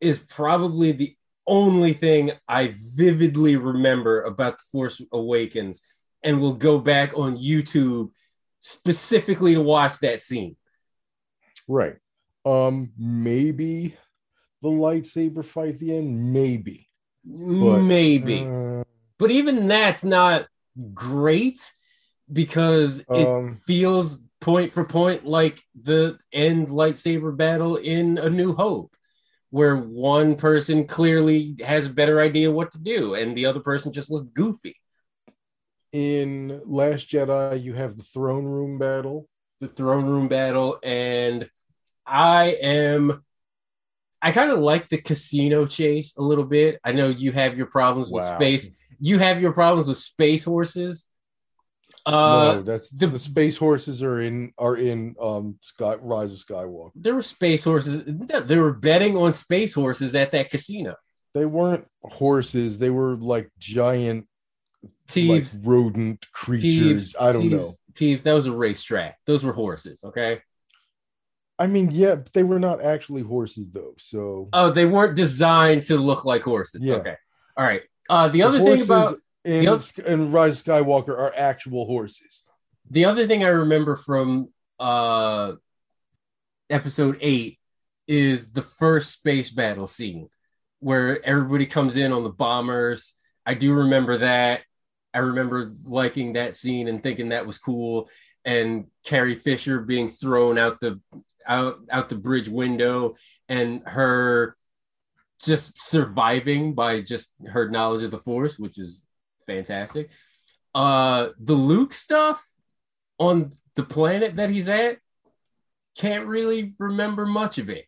is probably the only thing I vividly remember about The Force Awakens and will go back on YouTube specifically to watch that scene. Right. Um maybe the lightsaber fight at the end? Maybe. But, maybe. Uh, but even that's not great because it Um, feels point for point like the end lightsaber battle in A New Hope, where one person clearly has a better idea what to do and the other person just looks goofy. in Last Jedi, you have the throne room battle. The throne room battle, and I am. I kind of like the casino chase a little bit. I know you have your problems with Wow. space. You have your problems with space horses. Uh, no, that's the- the, space horses are in are in um Sky Rise of Skywalker. there were space horses. They were betting on space horses at that casino. They weren't horses. They were like giant, Teebs, like rodent creatures. I don't Teebs, know. Teebs, that was a racetrack. Those were horses. Okay. I mean, yeah, they were not actually horses though. So Oh, they weren't designed to look like horses. Yeah. Okay. All right. Uh, the other thing about in, the oth- in Rise of Skywalker are actual horses. the other thing I remember from uh, episode eight is the first space battle scene where everybody comes in on the bombers. I do remember that. I remember liking that scene and thinking that was cool. And Carrie Fisher being thrown out the out out the bridge window and her just surviving by just her knowledge of the force, which is fantastic. Uh the Luke stuff on the planet that he's at, can't really remember much of it.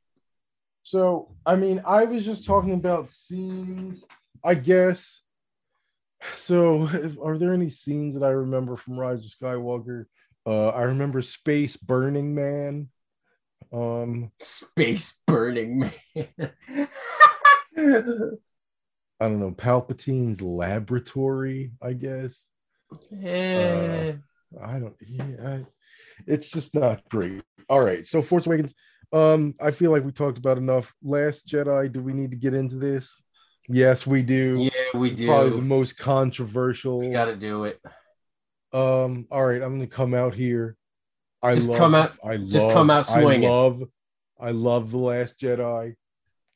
So, I mean, I was just talking about scenes, I guess. So, are there any scenes that I remember from Rise of Skywalker? Uh, I remember Space Burning Man. Um, Space burning man. I don't know, Palpatine's laboratory, I guess. Eh, I don't, yeah, I, it's just not great. All right, so Force Awakens. Um, I feel like we talked about enough. Last Jedi, do we need to get into this? Yes, we do. yeah, we It's Probably the most controversial. We got to do it. Um, all right, I'm gonna come out here. I Just love, come out- I love, just come out swinging. I love, I love the Last Jedi.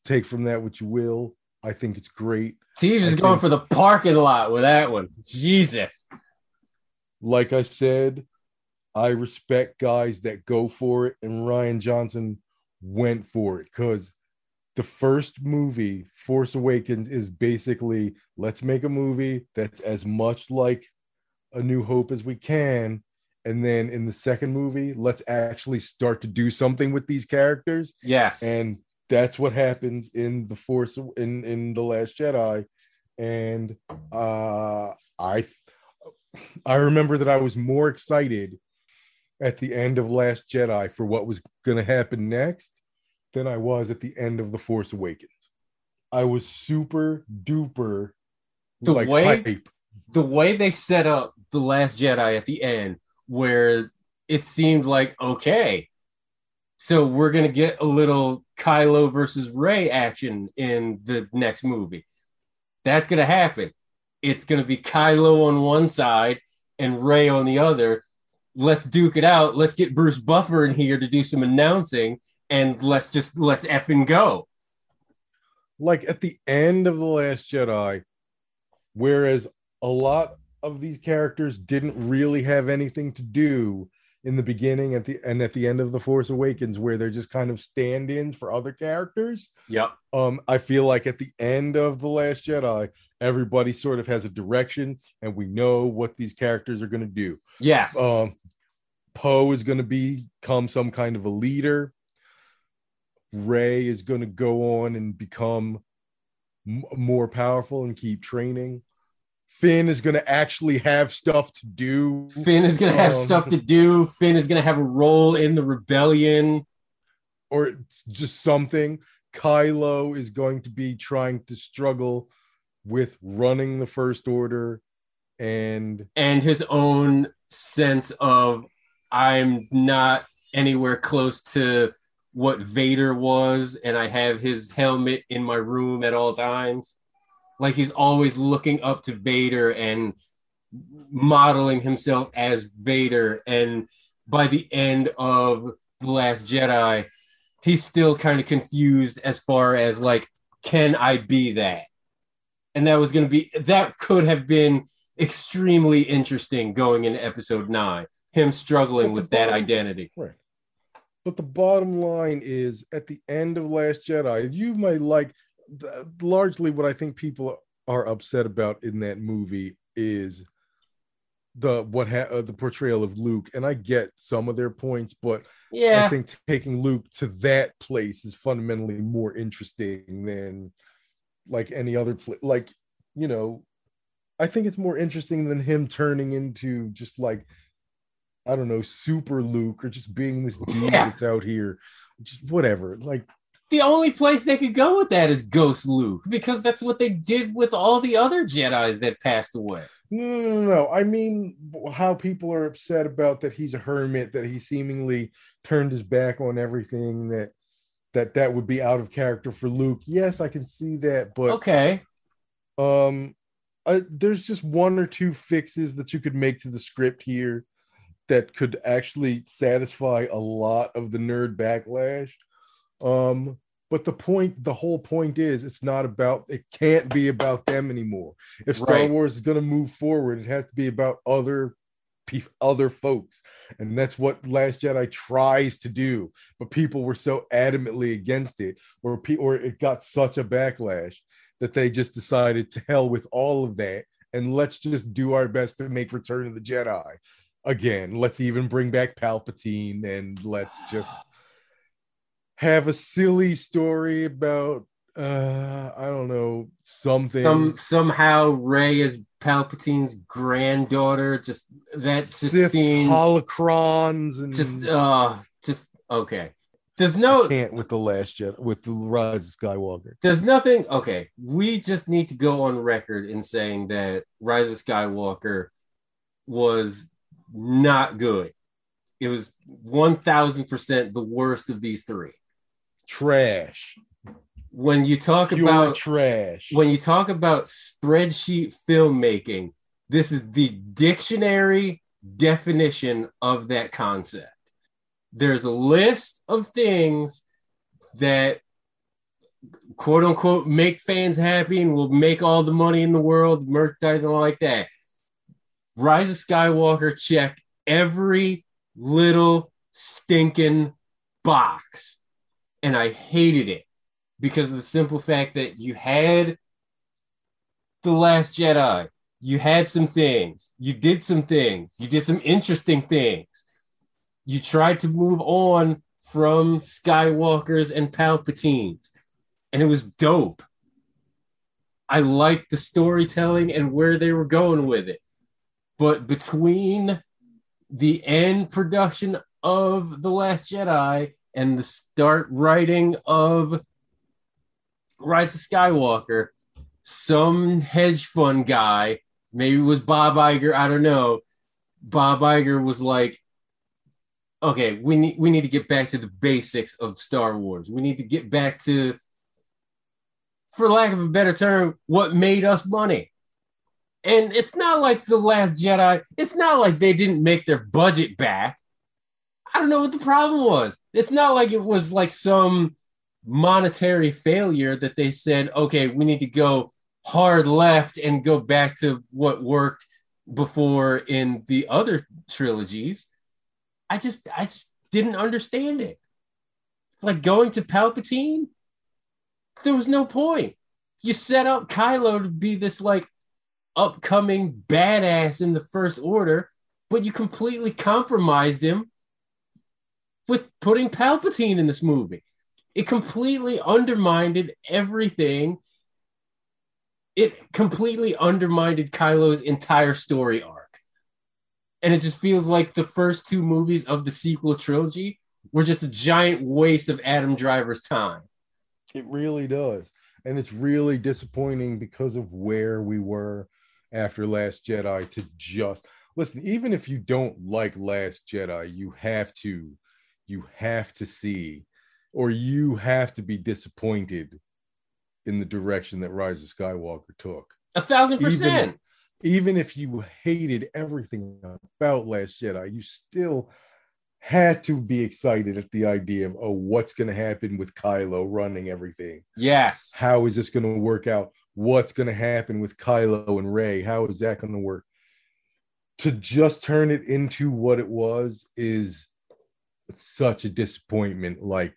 Take from that what you will. I think it's great. Steve is going think- for the parking lot with that one. Jesus. Like I said, I respect guys that go for it, and Rian Johnson went for it because the first movie, Force Awakens, is basically let's make a movie that's as much like A New Hope as we can. And then in the second movie, let's actually start to do something with these characters. Yes. And that's what happens in the Force in in the Last Jedi. And uh I I remember that I was more excited at the end of Last Jedi for what was going to happen next than I was at the end of The Force Awakens. I was super duper The like way- hype. the way they set up the last jedi at the end where it seemed like okay so we're gonna get a little kylo versus rey action in the next movie. That's gonna happen. It's gonna be kylo on one side and rey on the other. Let's duke it out. Let's get bruce buffer in here to do some announcing and let's just let's effing go. Like at the end of the last jedi whereas a lot of these characters didn't really have anything to do in the beginning at the and at the end of the force awakens where they're just kind of stand-ins for other characters. Yeah um i feel like at the end of the last jedi everybody sort of has a direction and we know what these characters are going to do. Yes. Um poe is going to become some kind of a leader. Rey is going to go on and become m- more powerful and keep training finn is going to actually have stuff to do Finn is gonna have Um, stuff to do. Finn is gonna have a role in the rebellion. or it's just something kylo is going to be trying to struggle with running the first order and and his own sense of I'm not anywhere close to what Vader was, and I have his helmet in my room at all times. Like he's always looking up to Vader and modeling himself as Vader. And by the end of The Last Jedi, he's still kind of confused as far as like, can I be that? and that was going to be that could have been extremely interesting going into episode nine. Him struggling with that identity. Right. But the bottom line is at the end of Last Jedi, you might like largely what I think people are upset about in that movie is the what ha- uh, the portrayal of Luke and I get some of their points but Yeah, I think taking Luke to that place is fundamentally more interesting than like any other place like you know I think it's more interesting than him turning into just like I don't know, super Luke or just being this dude Yeah. that's out here, just whatever. Like, the only place they could go with that is Ghost Luke because that's what they did with all the other Jedi's that passed away. no, no, no, no. I mean, how people are upset about that he's a hermit, that he seemingly turned his back on everything, that that that would be out of character for Luke. Yes, I can see that, but Okay, um, I, there's just one or two fixes that you could make to the script here that could actually satisfy a lot of the nerd backlash. Um, but the point, the whole point is, it's not about. It can't be about them anymore. If Star Right. Wars is going to move forward, it has to be about other other folks, and that's what Last Jedi tries to do. But people were so adamantly against it, or pe- or it got such a backlash that they just decided to hell with all of that and let's just do our best to make Return of the Jedi again. Let's even bring back Palpatine and let's just have a silly story about uh I don't know something some somehow Rey is Palpatine's granddaughter. Just that just Sith scene, holocrons and just uh, just okay. There's no can't with the last Jedi with the Rise of Skywalker. there's nothing okay we just need to go on record in saying that rise of skywalker was not good it was 1000% the worst of these three Trash. when you talk Pure about trash. when you talk about spreadsheet filmmaking this is the dictionary definition of that concept there's a list of things that quote unquote make fans happy and will make all the money in the world, merchandise and all like that. Rise of Skywalker check every little stinking box. And I hated it because of the simple fact that you had The Last Jedi, you had some things, you did some things, you did some interesting things. You tried to move on from Skywalkers and Palpatines and it was dope. I liked the storytelling and where they were going with it. But between the end production of The Last Jedi and the start writing of Rise of Skywalker, some hedge fund guy, maybe it was Bob Iger, I don't know. Bob Iger was like, okay, we need we need to get back to the basics of Star Wars. We need to get back to for lack of a better term, what made us money. And it's not like The Last Jedi, it's not like they didn't make their budget back. I don't know what the problem was. It's not like it was like some monetary failure that they said, okay, we need to go hard left and go back to what worked before in the other trilogies. I just I just didn't understand it. Like going to Palpatine, there was no point. You set up Kylo to be this like upcoming badass in the first order, but you completely compromised him with putting Palpatine in this movie. It completely undermined everything. It completely undermined Kylo's entire story arc. And it just feels like the first two movies of the sequel trilogy were just a giant waste of Adam Driver's time. It really does. And it's really disappointing because of where we were after Last Jedi to just listen, even if you don't like Last Jedi, you have to, you have to see, or you have to be disappointed in the direction that Rise of Skywalker took. A thousand Even- percent. Even if you hated everything about Last Jedi, you still had to be excited at the idea of, oh, what's going to happen with Kylo running everything? Yes. how is this going to work out what's going to happen with Kylo and Rey. How is that going to work? To just turn it into what it was is such a disappointment. Like,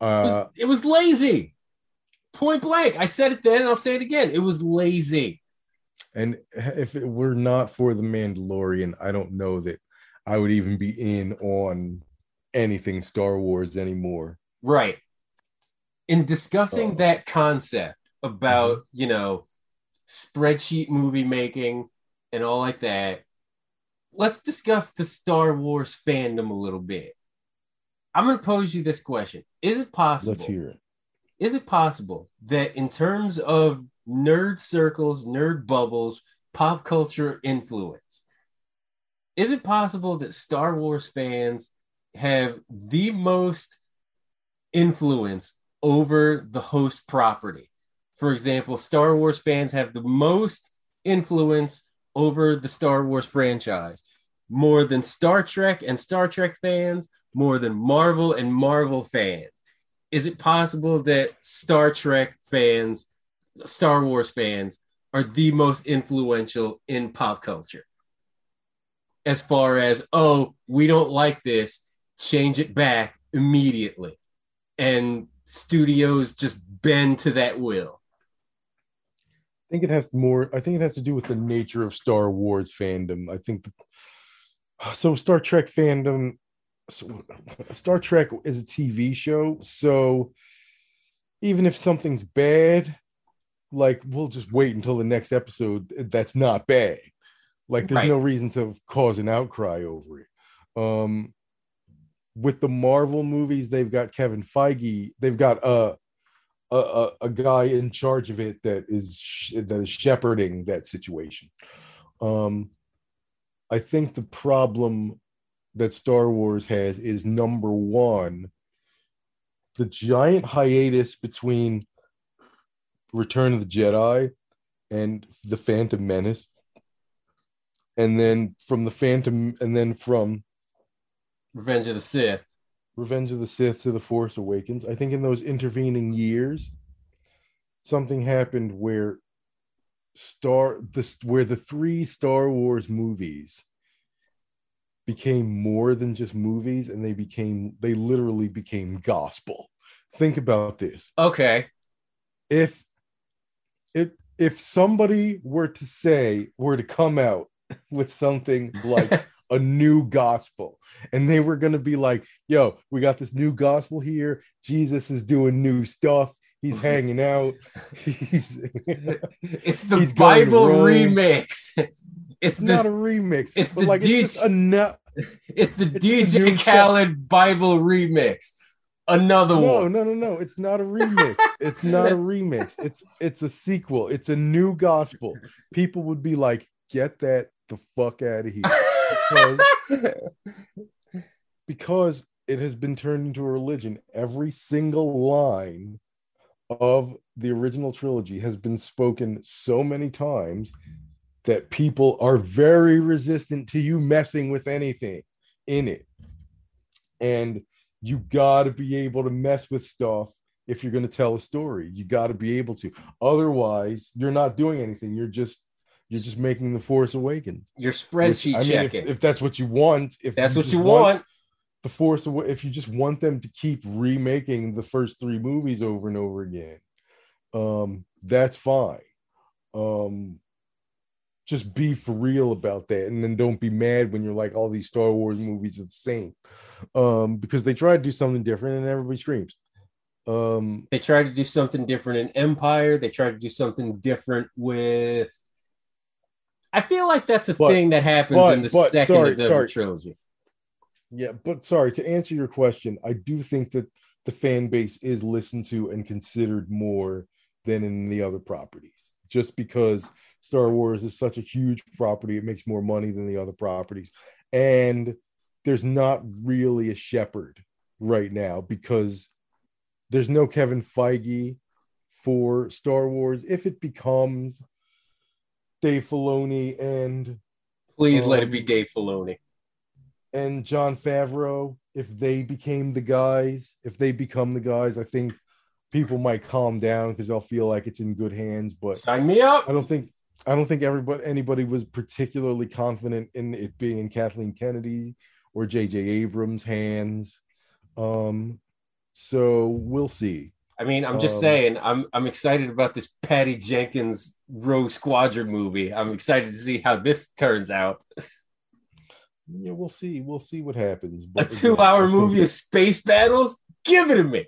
It uh, was, it was lazy. Point blank. I said it then and I'll say it again. It was lazy. and if it were not for the Mandalorian, I don't know that I would even be in on anything Star Wars anymore. Right. In discussing Oh. that concept about, you know, spreadsheet movie making and all like that, let's discuss the Star Wars fandom a little bit. I'm going to pose you this question. Is it possible? Let's hear it. Is it possible that in terms of nerd circles, nerd bubbles, pop culture influence, is it possible that Star Wars fans have the most influence over the host property? For example, Star Wars fans have the most influence over the Star Wars franchise, more than Star Trek and Star Trek fans, more than Marvel and Marvel fans. Is it possible that Star Trek fans, Star Wars fans, are the most influential in pop culture? As far as, oh, we don't like this, change it back immediately. And studios just bend to that will. I think it has more. I think it has to do with the nature of Star Wars fandom. I think so. Star Trek fandom. So, Star Trek is a TV show, so even if something's bad, like we'll just wait until the next episode. That's not bad. Like there's Right. no reason to cause an outcry over it. Um, with the Marvel movies, they've got Kevin Feige. They've got a, a, a guy in charge of it that is sh- that is shepherding that situation. Um, I think the problem that Star Wars has is number one, the giant hiatus between Return of the Jedi and the Phantom Menace, and then from the Phantom, and then from Revenge of the Sith. Revenge of the Sith to The Force Awakens. I think in those intervening years, something happened where Star this where the three Star Wars movies became more than just movies and they became they literally became gospel. Think about this. Okay. If if if somebody were to say were to come out with something like a new gospel and they were going to be like yo we got this new gospel here jesus is doing new stuff he's hanging out. He's It's the He's Bible remix. It's it's not the a remix it's the like it's DJ just enough it's the it's DJ Khaled Bible remix. Another no one. No, no no. No it's not a remix. It's not a remix. It's it's a sequel. It's a new gospel. People would be like get that the fuck out of here. Because because it has been turned into a religion. Every single line of the original trilogy has been spoken so many times that people are very resistant to you messing with anything in it. And you got to be able to mess with stuff if you're going to tell a story. You got to be able to. Otherwise, you're not doing anything. You're just you're just making the Force Awakens. Your Which, spreadsheet I mean, if, checking. if that's what you want, if That's what just you want. The Force if you just want them to keep remaking the first three movies over and over again, um, that's fine. Um, just be for real about that, and then don't be mad when you're like all these Star Wars movies are the same, um, because they try to do something different and everybody screams. Um, They tried to do something different in Empire. They tried to do something different with. I feel like that's a But- thing that happens but- in the but, second sorry, of the sorry. trilogy. Yeah, but sorry to answer your question, I do think that the fan base is listened to and considered more than in the other properties. Just because Star Wars is such a huge property, it makes more money than the other properties. And there's not really a shepherd right now because there's no Kevin Feige for Star Wars. If it becomes Dave Filoni and Please let it be Um, Dave Filoni. And Jon Favreau, if they became the guys, if they become the guys, I think people might calm down because they'll feel like it's in good hands. But Sign me up. I don't think I don't think everybody anybody was particularly confident in it being in Kathleen Kennedy or J.J. Abrams' hands. Um, so we'll see. I mean, I'm just Um, saying, I'm I'm excited about this Patty Jenkins Rogue Squadron movie. I'm excited to see how this turns out. Yeah, we'll see. We'll see what happens. A But again, two-hour movie of space battles? Give it to me.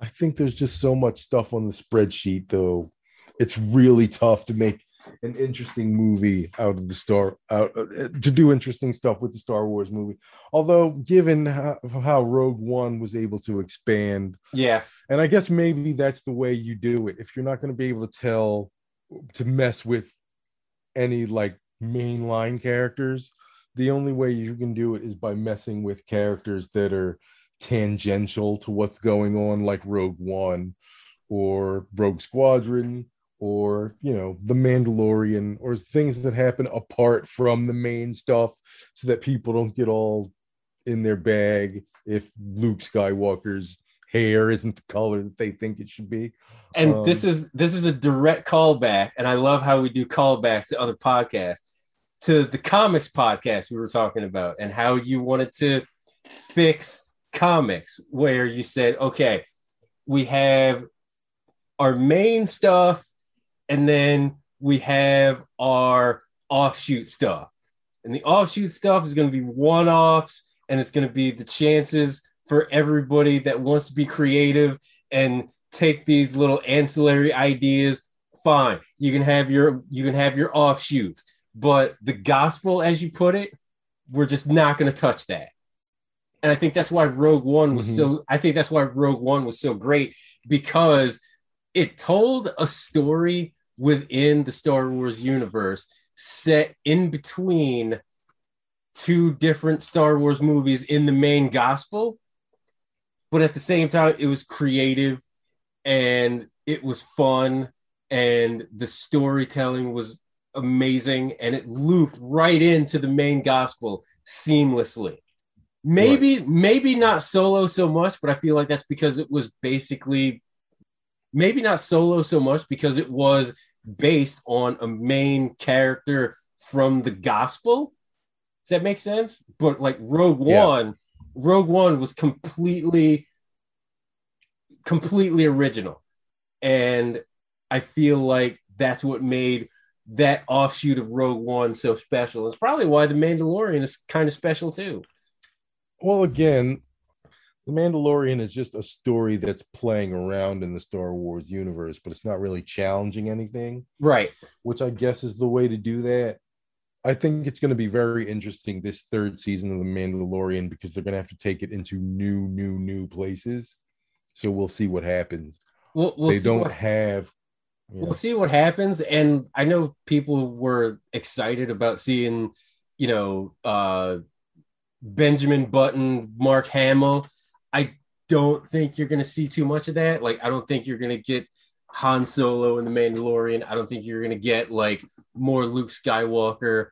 I think there's just so much stuff on the spreadsheet, though. It's really tough to make an interesting movie out of the Star out uh, to do interesting stuff with the Star Wars movie. Although, given how, how Rogue One was able to expand, Yeah, and I guess maybe that's the way you do it. If you're not going to be able to tell to mess with any like mainline characters, the only way you can do it is by messing with characters that are tangential to what's going on, like Rogue One or Rogue Squadron or you know the Mandalorian or things that happen apart from the main stuff so that people don't get all in their bag if Luke Skywalker's hair isn't the color that they think it should be. and Um, this is this is a direct callback, and I love how we do callbacks to other podcasts, to the comics podcast we were talking about, and how you wanted to fix comics, where you said, okay, we have our main stuff, and then we have our offshoot stuff, and the offshoot stuff is going to be one-offs, and it's going to be the chances for everybody that wants to be creative and take these little ancillary ideas. Fine. You can have your you can have your offshoots but the gospel as you put it we're just not going to touch that and i think that's why rogue one was Mhm. so i think that's why rogue one was so great because it told a story within the star wars universe set in between two different star wars movies in the main gospel but at the same time it was creative and it was fun and the storytelling was amazing and it looped right into the main gospel seamlessly. Maybe maybe not solo so much but i feel like that's because it was basically maybe not solo so much because it was based on a main character from the gospel. Does that make sense? But like rogue Yeah. one rogue one was completely completely original. And i feel like that's what made that offshoot of rogue one so special it's probably why the mandalorian is kind of special too Well, again, The Mandalorian is just a story that's playing around in the Star Wars universe, but it's not really challenging anything, right which I guess is the way to do that. I think it's going to be very interesting this third season of The Mandalorian because they're going to have to take it into new, new, new places. So we'll see what happens. we'll, we'll they see don't what- have. Know, we'll see what happens. And i know people were excited about seeing you know uh benjamin button mark hamill. I don't think you're going to see too much of that. Like i don't think you're going to get han solo in the mandalorian. I don't think you're going to get like more luke skywalker.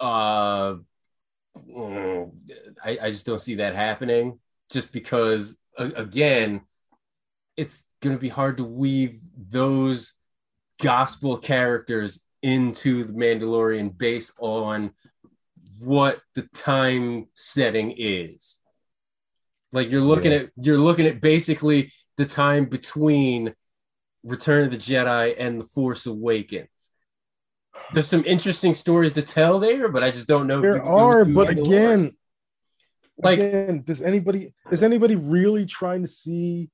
Uh mm, I, I just don't see that happening just because again it's going to be hard to weave those gospel characters into the Mandalorian based on what the time setting is. Like you're looking Yeah. at you're looking at basically the time between Return of the Jedi and The Force Awakens. There's some interesting stories to tell there, but I just don't know. there are, but again, Like- again, does anybody is anybody really trying to see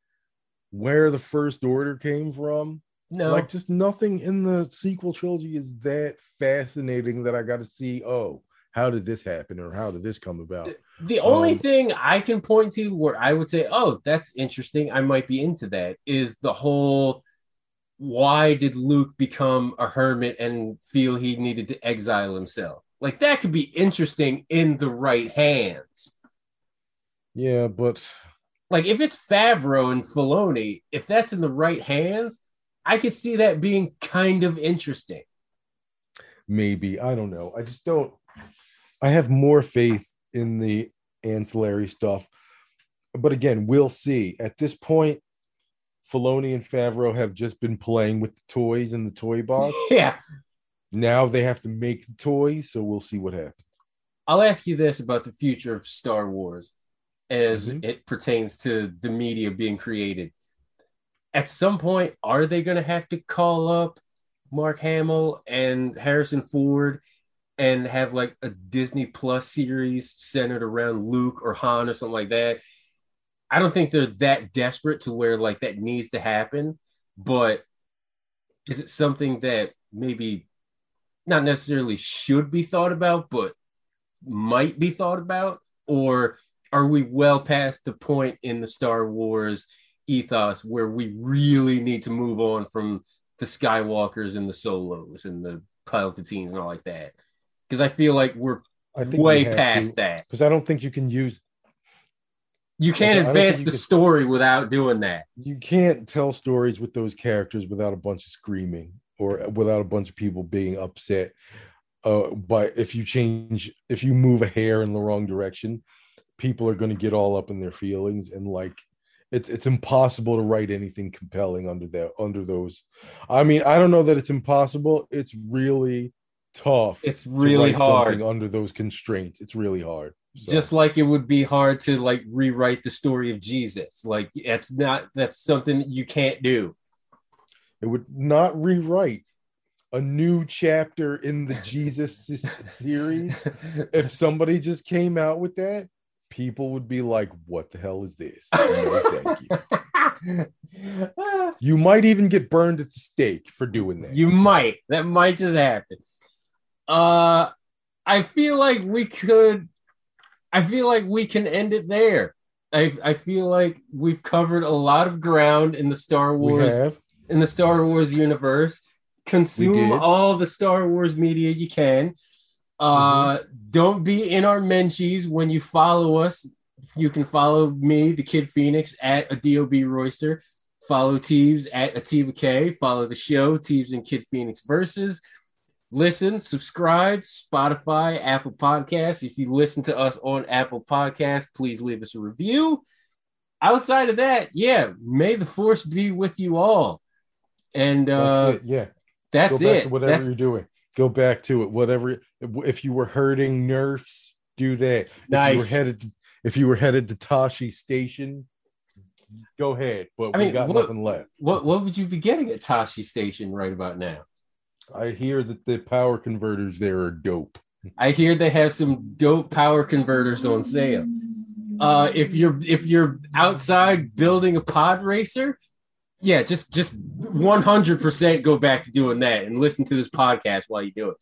where the first order came from? No, Like, just nothing in the sequel trilogy is that fascinating that I got to see. Oh, how did this happen, or how did this come about? The only Um, thing I can point to where I would say, oh, that's interesting, I might be into that, is the whole why did Luke become a hermit and feel he needed to exile himself? Like that could be interesting in the right hands. Yeah, but Like if it's Favreau and Filoni, if that's in the right hands, I could see that being kind of interesting. maybe I don't know. I just don't. I have more faith in the ancillary stuff, but again, we'll see. At this point, Filoni and Favreau have just been playing with the toys in the toy box. Yeah. Now they have to make the toys, so we'll see what happens. I'll ask you this about the future of Star Wars as Mhm. it pertains to the media being created. At some point, are they going to have to call up Mark Hamill and Harrison Ford and have like a Disney Plus series centered around Luke or Han or something like that? I don't think they're that desperate to where like that needs to happen, but is it something that maybe not necessarily should be thought about, but might be thought about? Or are we well past the point in the Star Wars ethos where we really need to move on from the Skywalkers and the Solos and the Palpatines and all like that? Because I feel like we're I think way past to, that. because I don't think you can use You can't don't advance you the can- story without doing that. you can't tell stories with those characters without a bunch of screaming or without a bunch of people being upset. Uh, but if you change, if you move a hair in the wrong direction, people are going to get all up in their feelings and like it's it's impossible to write anything compelling under that under those. I mean, I don't know that it's impossible. It's really tough. It's to really write hard. under those constraints. It's really hard. So, Just like it would be hard to like rewrite the story of Jesus. Like it's not that's something you can't do. it would not rewrite a new chapter in the Jesus series. If somebody just came out with that, people would be like, "What the hell is this?" No, you. You might even get burned at the stake for doing that. You might. That might just happen. Uh I feel like we could I feel like we can end it there. I I feel like we've covered a lot of ground in the Star Wars in the Star Wars universe. Consume all the Star Wars media you can. Uh, Don't be in our menchies when you follow us. You can follow me, the Kid Phoenix, at a DOB Royster. Follow Teebs at Atiba K. Follow the show, Teebs and Kid Phoenix Versus. Listen, subscribe, Spotify, Apple Podcasts. If you listen to us on Apple Podcasts, please leave us a review. Outside of that, yeah, may the force be with you all. And uh, That's it. Yeah. that's it. whatever That's- you're doing. Go back to it. Whatever. If you were hurting nerfs, do that. If you were Nice. headed. To, if you were headed to Tashi Station, go ahead. But I we mean, got what- nothing left. what what would you be getting at Tashi Station right about now? I hear that the power converters there are dope. I hear they have some dope power converters on sale. Uh, if you're if you're outside building a pod racer, yeah, just just 100% go back to doing that and listen to this podcast while you do it.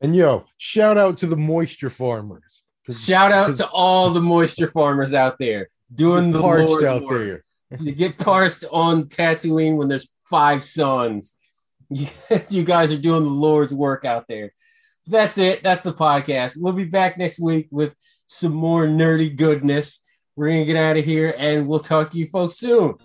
And yo, shout out to the moisture farmers. Shout out to all the moisture farmers out there doing the parched Lord's out work. there. You get parsed on Tatooine when there's five suns. You, you guys are doing the Lord's work out there. That's it. That's the podcast. We'll be back next week with some more nerdy goodness. We're going to get out of here and we'll talk to you folks soon.